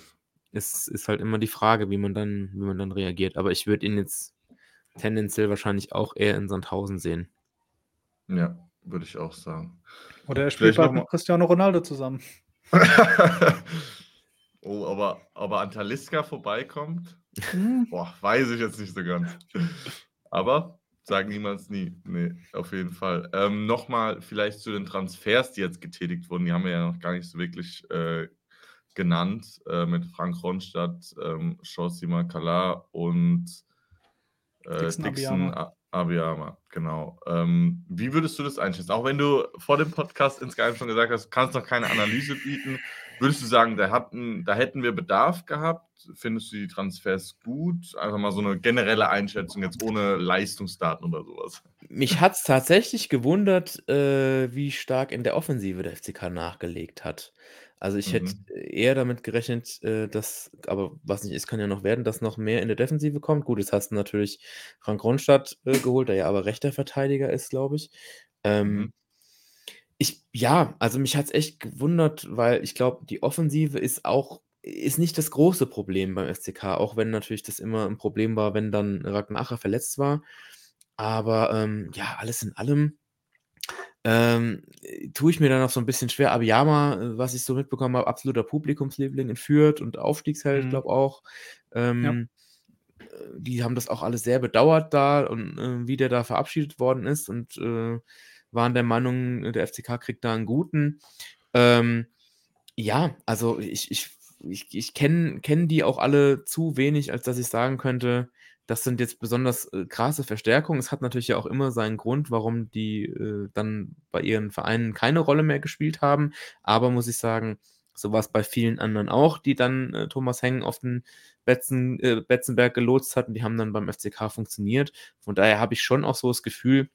es ist halt immer die Frage, wie man dann, wie man dann reagiert. Aber ich würde ihn jetzt tendenziell wahrscheinlich auch eher in Sandhausen sehen. Ja, würde ich auch sagen. Oder er spielt bald mit Cristiano Ronaldo zusammen. oh, aber, aber an Taliska vorbeikommt? Hm. Boah, weiß ich jetzt nicht so ganz. Aber sagen niemals nie. Nee, auf jeden Fall. Ähm, Nochmal vielleicht zu den Transfers, die jetzt getätigt wurden. Die haben wir ja noch gar nicht so wirklich äh, genannt äh, mit Frank Ronstadt, ähm, Kala und äh, Dixon, Dixon Abiyama. Genau. Ähm, wie würdest du das einschätzen? Auch wenn du vor dem Podcast insgeheim schon gesagt hast, du kannst noch keine Analyse bieten, würdest du sagen, da, hatten, da hätten wir Bedarf gehabt? Findest du die Transfers gut? Einfach mal so eine generelle Einschätzung, jetzt ohne Leistungsdaten oder sowas. Mich hat es tatsächlich gewundert, äh, wie stark in der Offensive der FCK nachgelegt hat. Also ich hätte mhm. eher damit gerechnet, äh, dass, aber was nicht ist, kann ja noch werden, dass noch mehr in der Defensive kommt. Gut, jetzt hast du natürlich Frank Ronstadt äh, geholt, der ja aber rechter Verteidiger ist, glaube ich. Ähm, mhm. ich, ja, also mich hat es echt gewundert, weil ich glaube, die Offensive ist auch, ist nicht das große Problem beim FCK, auch wenn natürlich das immer ein Problem war, wenn dann Ragnar Acher verletzt war. Aber ähm, ja, alles in allem ähm, tue ich mir dann noch so ein bisschen schwer. Abiyama, äh, was ich so mitbekommen habe, absoluter Publikumsliebling in Fürth und Aufstiegsheld, Mhm. glaube auch. Ja. Ähm, die haben das auch alle sehr bedauert da und äh, wie der da verabschiedet worden ist und äh, waren der Meinung, der FCK kriegt da einen guten. Ähm, ja, also ich, ich, ich, ich kenne kenn die auch alle zu wenig, als dass ich sagen könnte, das sind jetzt besonders äh, krasse Verstärkungen. Es hat natürlich ja auch immer seinen Grund, warum die äh, dann bei ihren Vereinen keine Rolle mehr gespielt haben. Aber muss ich sagen, so war es bei vielen anderen auch, die dann äh, Thomas Heng auf den Betzen, äh, Betzenberg gelotst hatten. Die haben dann beim FCK funktioniert. Von daher habe ich schon auch so das Gefühl,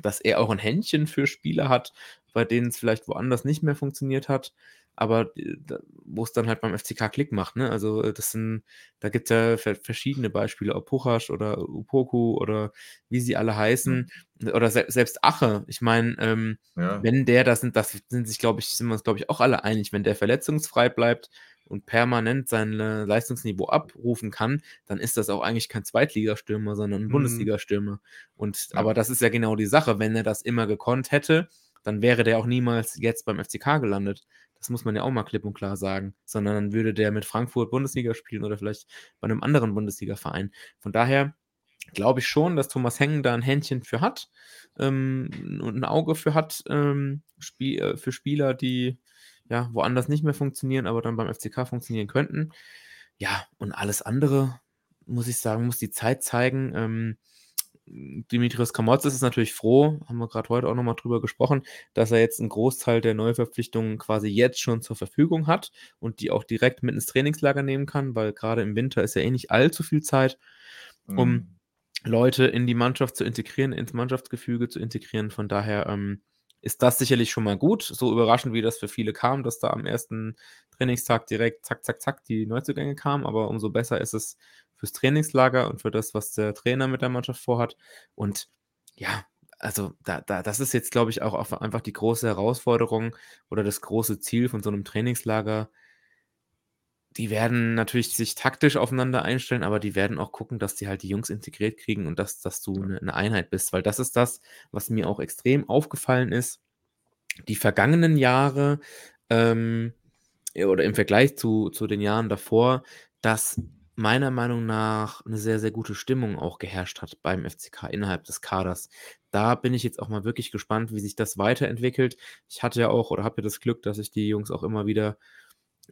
dass er auch ein Händchen für Spieler hat, bei denen es vielleicht woanders nicht mehr funktioniert hat aber äh, wo es dann halt beim FCK Klick macht, ne? Also äh, das sind, da gibt es ja verschiedene Beispiele, ob Puchasch oder Upoku oder wie sie alle heißen, mhm. oder se selbst Ache. Ich meine, ähm, ja. wenn der, das sind, das sind sich, glaube ich, sind wir uns, glaube ich, auch alle einig, wenn der verletzungsfrei bleibt und permanent sein äh, Leistungsniveau abrufen kann, dann ist das auch eigentlich kein Zweitligastürmer, sondern ein mhm. Bundesligastürmer. Und ja. aber das ist ja genau die Sache, wenn er das immer gekonnt hätte, dann wäre der auch niemals jetzt beim FCK gelandet. Das muss man ja auch mal klipp und klar sagen. Sondern dann würde der mit Frankfurt Bundesliga spielen oder vielleicht bei einem anderen Bundesliga-Verein. Von daher glaube ich schon, dass Thomas Hengen da ein Händchen für hat ähm, und ein Auge für hat ähm, Spiel, äh, für Spieler, die ja woanders nicht mehr funktionieren, aber dann beim FCK funktionieren könnten. Ja, und alles andere, muss ich sagen, muss die Zeit zeigen. Ähm, Dimitrios Kamotzes ist natürlich froh, haben wir gerade heute auch nochmal drüber gesprochen, dass er jetzt einen Großteil der Neuverpflichtungen quasi jetzt schon zur Verfügung hat und die auch direkt mit ins Trainingslager nehmen kann, weil gerade im Winter ist ja eh nicht allzu viel Zeit, um mhm. Leute in die Mannschaft zu integrieren, ins Mannschaftsgefüge zu integrieren. Von daher ähm, ist das sicherlich schon mal gut. So überraschend, wie das für viele kam, dass da am ersten Trainingstag direkt zack, zack, zack die Neuzugänge kamen, aber umso besser ist es, fürs Trainingslager und für das, was der Trainer mit der Mannschaft vorhat. Und ja, also da, da, das ist jetzt, glaube ich, auch einfach die große Herausforderung oder das große Ziel von so einem Trainingslager. Die werden natürlich sich taktisch aufeinander einstellen, aber die werden auch gucken, dass die halt die Jungs integriert kriegen und dass, dass du eine, Einheit bist, weil das ist das, was mir auch extrem aufgefallen ist. Die vergangenen Jahre ähm, oder im Vergleich zu, zu den Jahren davor, dass meiner Meinung nach eine sehr, sehr gute Stimmung auch geherrscht hat beim FCK innerhalb des Kaders. Da bin ich jetzt auch mal wirklich gespannt, wie sich das weiterentwickelt. Ich hatte ja auch oder habe ja das Glück, dass ich die Jungs auch immer wieder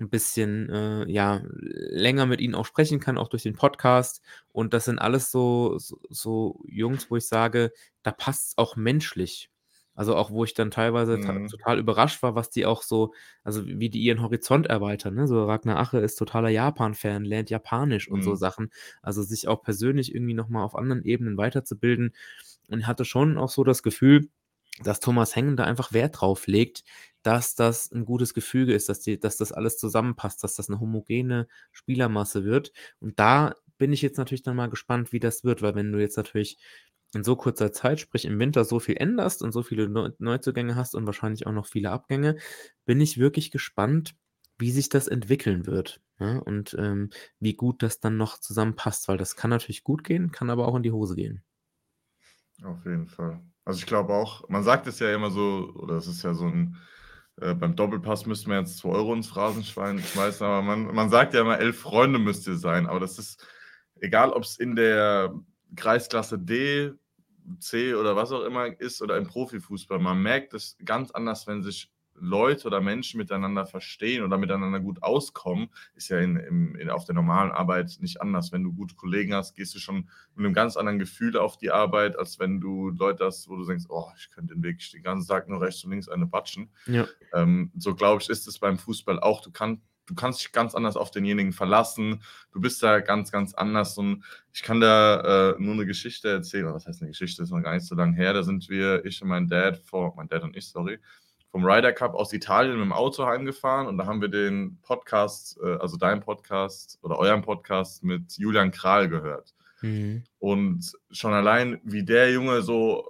ein bisschen äh, ja länger mit ihnen auch sprechen kann, auch durch den Podcast. Und das sind alles so, so, so Jungs, wo ich sage, da passt es auch menschlich. Also auch, wo ich dann teilweise mhm. total überrascht war, was die auch so, also wie die ihren Horizont erweitern. Ne? So Ragnar Ache ist totaler Japan-Fan, lernt Japanisch und so mhm. Sachen. Also sich auch persönlich irgendwie nochmal auf anderen Ebenen weiterzubilden. Und hatte schon auch so das Gefühl, dass Thomas Hengen da einfach Wert drauf legt, dass das ein gutes Gefüge ist, dass, die, dass das alles zusammenpasst, dass das eine homogene Spielermasse wird. Und da bin ich jetzt natürlich dann mal gespannt, wie das wird, weil wenn du jetzt natürlich in so kurzer Zeit, sprich im Winter, so viel änderst und so viele Neuzugänge hast und wahrscheinlich auch noch viele Abgänge, bin ich wirklich gespannt, wie sich das entwickeln wird. Ja, und ähm, wie gut das dann noch zusammenpasst, weil das kann natürlich gut gehen, kann aber auch in die Hose gehen. Auf jeden Fall. Also ich glaube auch, man sagt es ja immer so, oder es ist ja so ein, äh, beim Doppelpass müssten wir jetzt 2 Euro ins Phrasenschwein schmeißen, aber man, man sagt ja immer, elf Freunde müsst ihr sein, aber das ist, egal ob es in der Kreisklasse D, C oder was auch immer ist oder im Profifußball. Man merkt es ganz anders, wenn sich Leute oder Menschen miteinander verstehen oder miteinander gut auskommen, ist ja in, in, auf der normalen Arbeit nicht anders. Wenn du gute Kollegen hast, gehst du schon mit einem ganz anderen Gefühl auf die Arbeit, als wenn du Leute hast, wo du denkst, oh, ich könnte den Weg den ganzen Tag nur rechts und links eine batschen. Ja. Ähm, so glaube ich, ist es beim Fußball auch. Du kannst du kannst dich ganz anders auf denjenigen verlassen. Du bist da ganz, ganz anders. Und ich kann da äh, nur eine Geschichte erzählen. Was heißt eine Geschichte? Das ist noch gar nicht so lange her. Da sind wir, ich und mein Dad, vor, mein Dad und ich, sorry, vom Ryder Cup aus Italien mit dem Auto heimgefahren und da haben wir den Podcast, äh, also deinen Podcast oder euren Podcast mit Julian Kral gehört. Mhm. Und schon allein, wie der Junge so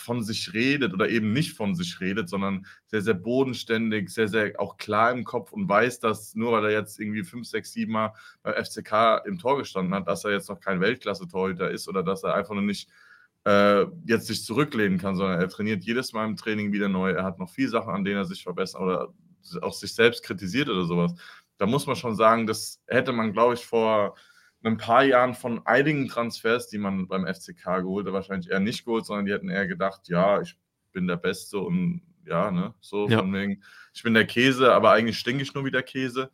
von sich redet oder eben nicht von sich redet, sondern sehr, sehr bodenständig, sehr, sehr auch klar im Kopf und weiß, dass nur weil er jetzt irgendwie fünf, sechs, sieben Mal beim FCK im Tor gestanden hat, dass er jetzt noch kein Weltklasse-Torhüter ist oder dass er einfach nur nicht äh, jetzt sich zurücklehnen kann, sondern er trainiert jedes Mal im Training wieder neu. Er hat noch viele Sachen, an denen er sich verbessert oder auch sich selbst kritisiert oder sowas. Da muss man schon sagen, das hätte man, glaube ich, vor ein paar Jahren von einigen Transfers, die man beim FCK geholt hat, wahrscheinlich eher nicht geholt, sondern die hätten eher gedacht, ja, ich bin der Beste und ja, ne, so ja. von wegen, ich bin der Käse, aber eigentlich stinke ich nur wie der Käse.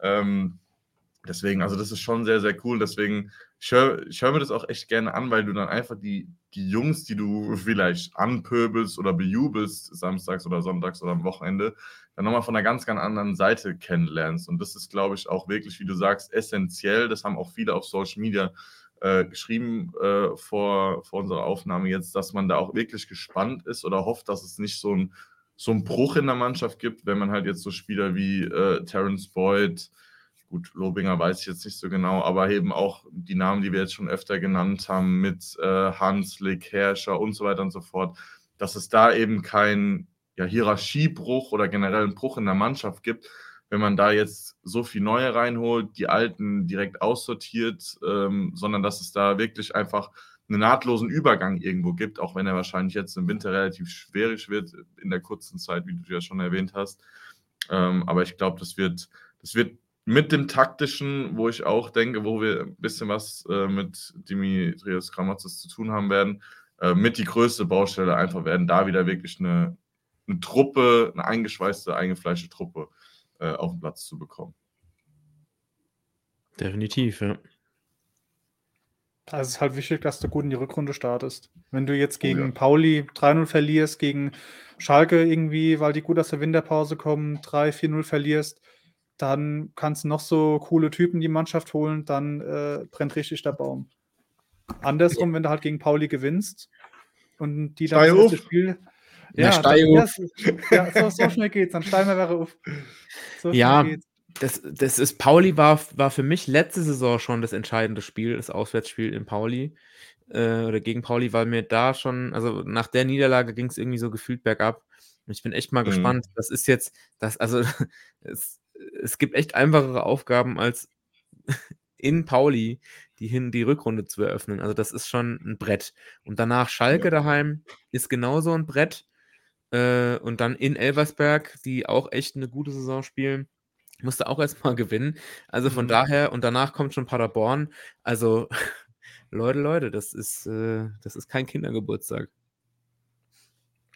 Ähm, deswegen, also das ist schon sehr, sehr cool. Deswegen, ich höre hör mir das auch echt gerne an, weil du dann einfach die, die Jungs, die du vielleicht anpöbelst oder bejubelst, samstags oder sonntags oder am Wochenende, dann nochmal von einer ganz, ganz anderen Seite kennenlernst. Und das ist, glaube ich, auch wirklich, wie du sagst, essentiell. Das haben auch viele auf Social Media äh, geschrieben äh, vor, vor unserer Aufnahme jetzt, dass man da auch wirklich gespannt ist oder hofft, dass es nicht so ein, so ein Bruch in der Mannschaft gibt, wenn man halt jetzt so Spieler wie äh, Terence Boyd, gut, Lobinger weiß ich jetzt nicht so genau, aber eben auch die Namen, die wir jetzt schon öfter genannt haben, mit äh, Hanslik, Herrscher und so weiter und so fort, dass es da eben kein ja, Hierarchiebruch oder generell einen Bruch in der Mannschaft gibt, wenn man da jetzt so viel Neue reinholt, die Alten direkt aussortiert, ähm, sondern dass es da wirklich einfach einen nahtlosen Übergang irgendwo gibt, auch wenn er wahrscheinlich jetzt im Winter relativ schwierig wird in der kurzen Zeit, wie du ja schon erwähnt hast. Ähm, aber ich glaube, das wird, das wird mit dem taktischen, wo ich auch denke, wo wir ein bisschen was äh, mit Dimitrios Kramatzes zu tun haben werden, äh, mit die größte Baustelle einfach werden, da wieder wirklich eine, eine Truppe, eine eingeschweißte, eingefleischte Truppe äh, auf den Platz zu bekommen. Definitiv, ja. Ist es halt wichtig, dass du gut in die Rückrunde startest. Wenn du jetzt gegen oh ja. Pauli 3-0 verlierst, gegen Schalke irgendwie, weil die gut aus der Winterpause kommen, 3-4-0 verlierst, dann kannst du noch so coole Typen die Mannschaft holen, dann äh, brennt richtig der Baum. Andersrum, wenn du halt gegen Pauli gewinnst und die dann das Spiel. Ja, ja, dann, ja, so, so, schnell geht's, dann steigen wir auf. So ja, geht's. Das, das ist, Pauli war, war für mich letzte Saison schon das entscheidende Spiel, das Auswärtsspiel in Pauli äh, oder gegen Pauli, weil mir da schon, also nach der Niederlage ging es irgendwie so gefühlt bergab. Und ich bin echt mal mhm. gespannt. Das ist jetzt, das, also es, es gibt echt einfachere Aufgaben als in Pauli die hin die Rückrunde zu eröffnen. Also das ist schon ein Brett. Und danach Schalke ja. daheim ist genauso ein Brett. Äh, und dann in Elversberg, die auch echt eine gute Saison spielen, musste auch erstmal gewinnen. Also von mhm. daher, und danach kommt schon Paderborn. Also Leute, Leute, das ist, äh, das ist kein Kindergeburtstag.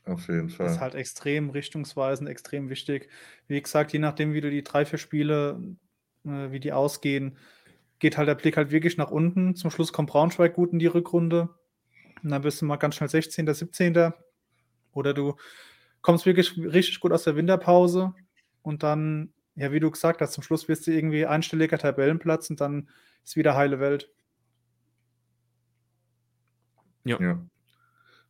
Auf jeden Fall. Das ist halt extrem richtungsweisend, extrem wichtig. Wie gesagt, je nachdem, wie du die drei, vier Spiele, äh, wie die ausgehen, geht halt der Blick halt wirklich nach unten. Zum Schluss kommt Braunschweig gut in die Rückrunde. Und dann bist du mal ganz schnell 16., 17. Oder du kommst wirklich richtig gut aus der Winterpause und dann, ja, wie du gesagt hast, zum Schluss wirst du irgendwie einstelliger Tabellenplatz und dann ist wieder heile Welt. Ja. ja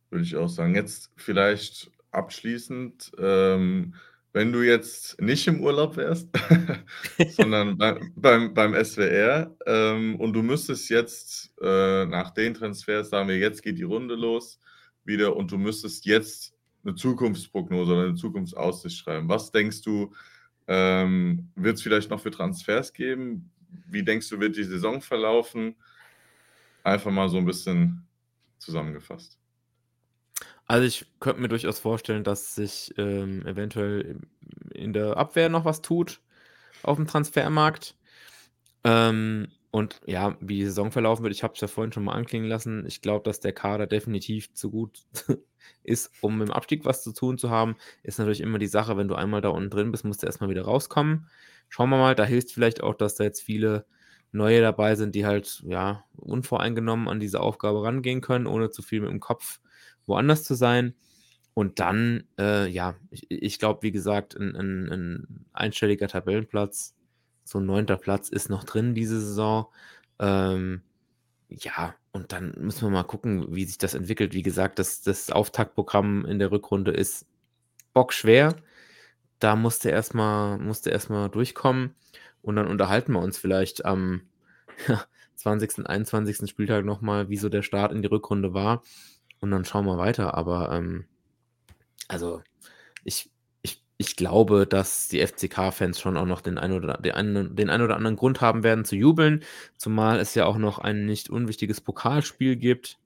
würde ich auch sagen. Jetzt vielleicht abschließend, ähm, wenn du jetzt nicht im Urlaub wärst, sondern bei, beim, beim SWR ähm, und du müsstest jetzt äh, nach den Transfers, sagen wir, jetzt geht die Runde los wieder und du müsstest jetzt eine Zukunftsprognose oder eine Zukunftsaussicht schreiben. Was denkst du, ähm, wird es vielleicht noch für Transfers geben? Wie denkst du, wird die Saison verlaufen? Einfach mal so ein bisschen zusammengefasst. Also ich könnte mir durchaus vorstellen, dass sich ähm, eventuell in der Abwehr noch was tut auf dem Transfermarkt. Ähm, und ja, wie die Saison verlaufen wird, ich habe es ja vorhin schon mal anklingen lassen. Ich glaube, dass der Kader definitiv zu gut ist, um im Abstieg was zu tun zu haben. Ist natürlich immer die Sache, wenn du einmal da unten drin bist, musst du erstmal wieder rauskommen. Schauen wir mal, da hilft vielleicht auch, dass da jetzt viele neue dabei sind, die halt ja unvoreingenommen an diese Aufgabe rangehen können, ohne zu viel mit dem Kopf woanders zu sein. Und dann, äh, ja, ich, ich glaube, wie gesagt, ein, ein, ein, einstelliger Tabellenplatz, so ein neunter Platz ist noch drin diese Saison. Ähm, ja, und dann müssen wir mal gucken, wie sich das entwickelt. Wie gesagt, das, das Auftaktprogramm in der Rückrunde ist bockschwer. Da musste erstmal musste erstmal durchkommen und dann unterhalten wir uns vielleicht am 20. 21. Spieltag nochmal, wie so der Start in die Rückrunde war und dann schauen wir weiter. Aber ähm, also ich, ich, ich glaube, dass die FCK-Fans schon auch noch den ein, oder, den, einen, den ein oder anderen Grund haben werden zu jubeln, zumal es ja auch noch ein nicht unwichtiges Pokalspiel gibt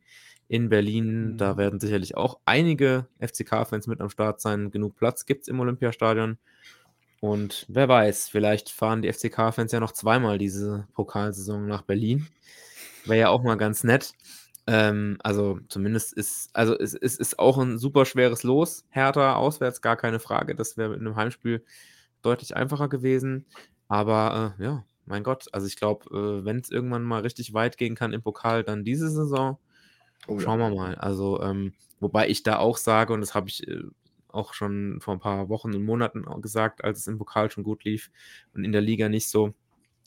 in Berlin. Da mhm. werden sicherlich auch einige FCK-Fans mit am Start sein. Genug Platz gibt es im Olympiastadion. Und wer weiß, vielleicht fahren die FCK-Fans ja noch zweimal diese Pokalsaison nach Berlin. Wäre ja auch mal ganz nett. Ähm, also zumindest ist, also es, es, ist auch ein super schweres Los. Hertha auswärts, gar keine Frage. Das wäre mit einem Heimspiel deutlich einfacher gewesen. Aber äh, ja, mein Gott, also ich glaube, äh, wenn es irgendwann mal richtig weit gehen kann im Pokal, dann diese Saison. Oh, Schauen ja. wir mal. Also, ähm, wobei ich da auch sage, und das habe ich äh, auch schon vor ein paar Wochen und Monaten gesagt, als es im Pokal schon gut lief und in der Liga nicht so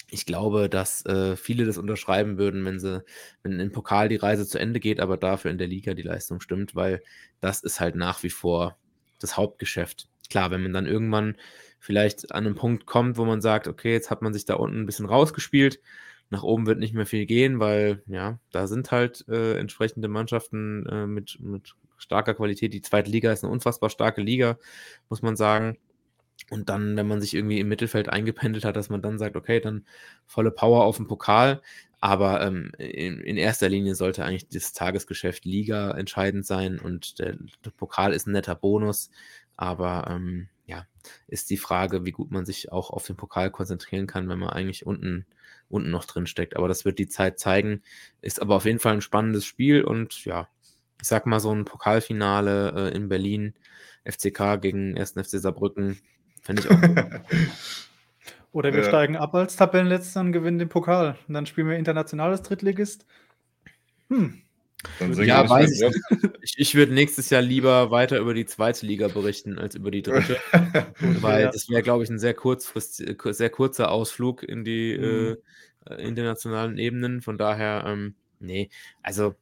ich glaube, dass äh, viele das unterschreiben würden, wenn sie, wenn im Pokal die Reise zu Ende geht, aber dafür in der Liga die Leistung stimmt, weil das ist halt nach wie vor das Hauptgeschäft. Klar, wenn man dann irgendwann vielleicht an einen Punkt kommt, wo man sagt, okay, jetzt hat man sich da unten ein bisschen rausgespielt, nach oben wird nicht mehr viel gehen, weil ja, da sind halt äh, entsprechende Mannschaften äh, mit, mit starker Qualität. Die zweite Liga ist eine unfassbar starke Liga, muss man sagen. Und dann, wenn man sich irgendwie im Mittelfeld eingependelt hat, dass man dann sagt, okay, dann volle Power auf den Pokal. Aber ähm, in, in, erster Linie sollte eigentlich das Tagesgeschäft Liga entscheidend sein und der, der Pokal ist ein netter Bonus. Aber ähm, ja, ist die Frage, wie gut man sich auch auf den Pokal konzentrieren kann, wenn man eigentlich unten, unten noch drin steckt. Aber das wird die Zeit zeigen. Ist aber auf jeden Fall ein spannendes Spiel und ja, ich sag mal so ein Pokalfinale äh, in Berlin, FCK gegen 1. FC Saarbrücken, Fände ich auch Oder wir ja. steigen ab als Tabellenletzter und gewinnen den Pokal. Und dann spielen wir internationales Drittligist. Hm. ja, weiß ich. ich. Ich würde nächstes Jahr lieber weiter über die zweite Liga berichten als über die dritte. weil ja. das wäre, glaube ich, ein sehr, kurzfrist, sehr kurzer Ausflug in die mhm. äh, internationalen Ebenen. Von daher, ähm, nee, also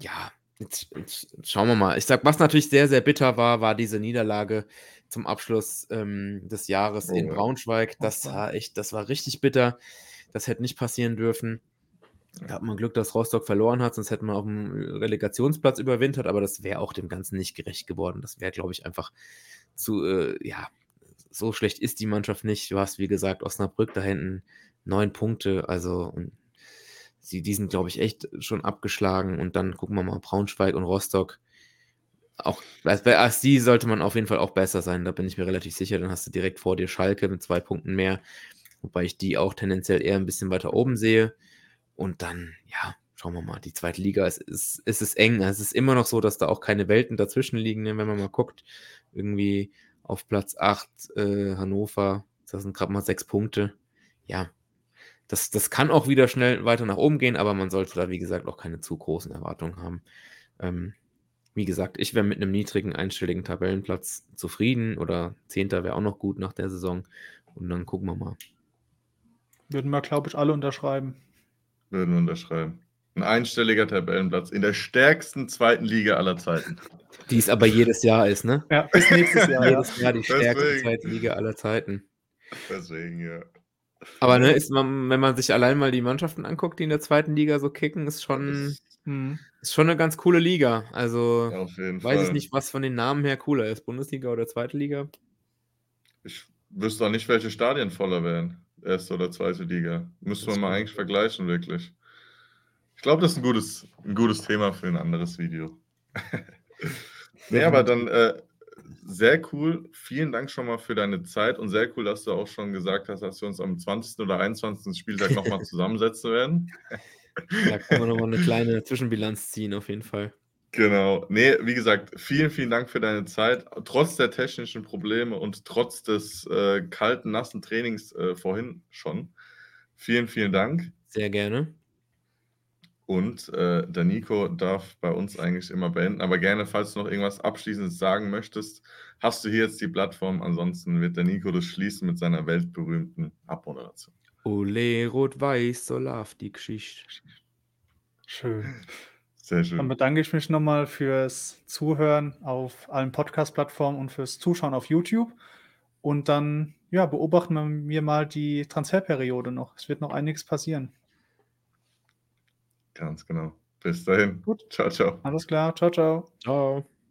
ja, jetzt, jetzt schauen wir mal. Ich sag, was natürlich sehr, sehr bitter war, war diese Niederlage zum Abschluss ähm, des Jahres oh, in Braunschweig. Das war echt, das war richtig bitter. Das hätte nicht passieren dürfen. Da hat man Glück, dass Rostock verloren hat, sonst hätte man auf dem Relegationsplatz überwintert, aber das wäre auch dem Ganzen nicht gerecht geworden. Das wäre, glaube ich, einfach zu, äh, ja, so schlecht ist die Mannschaft nicht. Du hast, wie gesagt, Osnabrück da hinten neun Punkte, also sie, die sind, glaube ich, echt schon abgeschlagen. Und dann gucken wir mal Braunschweig und Rostock auch bei ASD sollte man auf jeden Fall auch besser sein, da bin ich mir relativ sicher. Dann hast du direkt vor dir Schalke mit zwei Punkten mehr, wobei ich die auch tendenziell eher ein bisschen weiter oben sehe. Und dann, ja, schauen wir mal, die zweite Liga ist, ist, ist es eng. Es ist immer noch so, dass da auch keine Welten dazwischen liegen, ne? wenn man mal guckt. Irgendwie auf Platz 8 äh, Hannover, das sind gerade mal sechs Punkte. Ja, das, das kann auch wieder schnell weiter nach oben gehen, aber man sollte da, wie gesagt, auch keine zu großen Erwartungen haben. Ähm, wie gesagt, ich wäre mit einem niedrigen einstelligen Tabellenplatz zufrieden oder Zehnter wäre auch noch gut nach der Saison. Und dann gucken wir mal. Würden wir, glaube ich, alle unterschreiben. Würden wir unterschreiben. Ein einstelliger Tabellenplatz in der stärksten zweiten Liga aller Zeiten. Die es aber jedes Jahr ist, ne? Ja, bis nächstes Jahr. jedes Jahr die stärkste Deswegen. zweite Liga aller Zeiten. Deswegen, ja. Aber ne, ist man, wenn man sich allein mal die Mannschaften anguckt, die in der zweiten Liga so kicken, ist schon. Ist schon eine ganz coole Liga. Also ja, weiß Fall. ich nicht, was von den Namen her cooler ist. Bundesliga oder zweite Liga? Ich wüsste auch nicht, welche Stadien voller wären. Erste oder zweite Liga. Müsste man mal eigentlich vergleichen, wirklich. Ich glaube, das ist ein gutes, ein gutes Thema für ein anderes Video. nee, aber dann äh, sehr cool. Vielen Dank schon mal für deine Zeit und sehr cool, dass du auch schon gesagt hast, dass wir uns am 20. oder 21. Spieltag nochmal zusammensetzen werden. Da kann man nochmal eine kleine Zwischenbilanz ziehen, auf jeden Fall. Genau. Nee, wie gesagt, vielen, vielen Dank für deine Zeit. Trotz der technischen Probleme und trotz des äh, kalten, nassen Trainings äh, vorhin schon. Vielen, vielen Dank. Sehr gerne. Und äh, der Nico darf bei uns eigentlich immer beenden. Aber gerne, falls du noch irgendwas Abschließendes sagen möchtest, hast du hier jetzt die Plattform. Ansonsten wird der Nico das schließen mit seiner weltberühmten Abmoderation. Ole, rot-weiß, so love die Geschichte. Schön. Sehr schön. Dann bedanke ich mich nochmal fürs Zuhören auf allen Podcast-Plattformen und fürs Zuschauen auf YouTube. Und dann ja, beobachten wir mal die Transferperiode noch. Es wird noch einiges passieren. Ganz genau. Bis dahin. Gut. Ciao, ciao. Alles klar. Ciao, ciao. Ciao.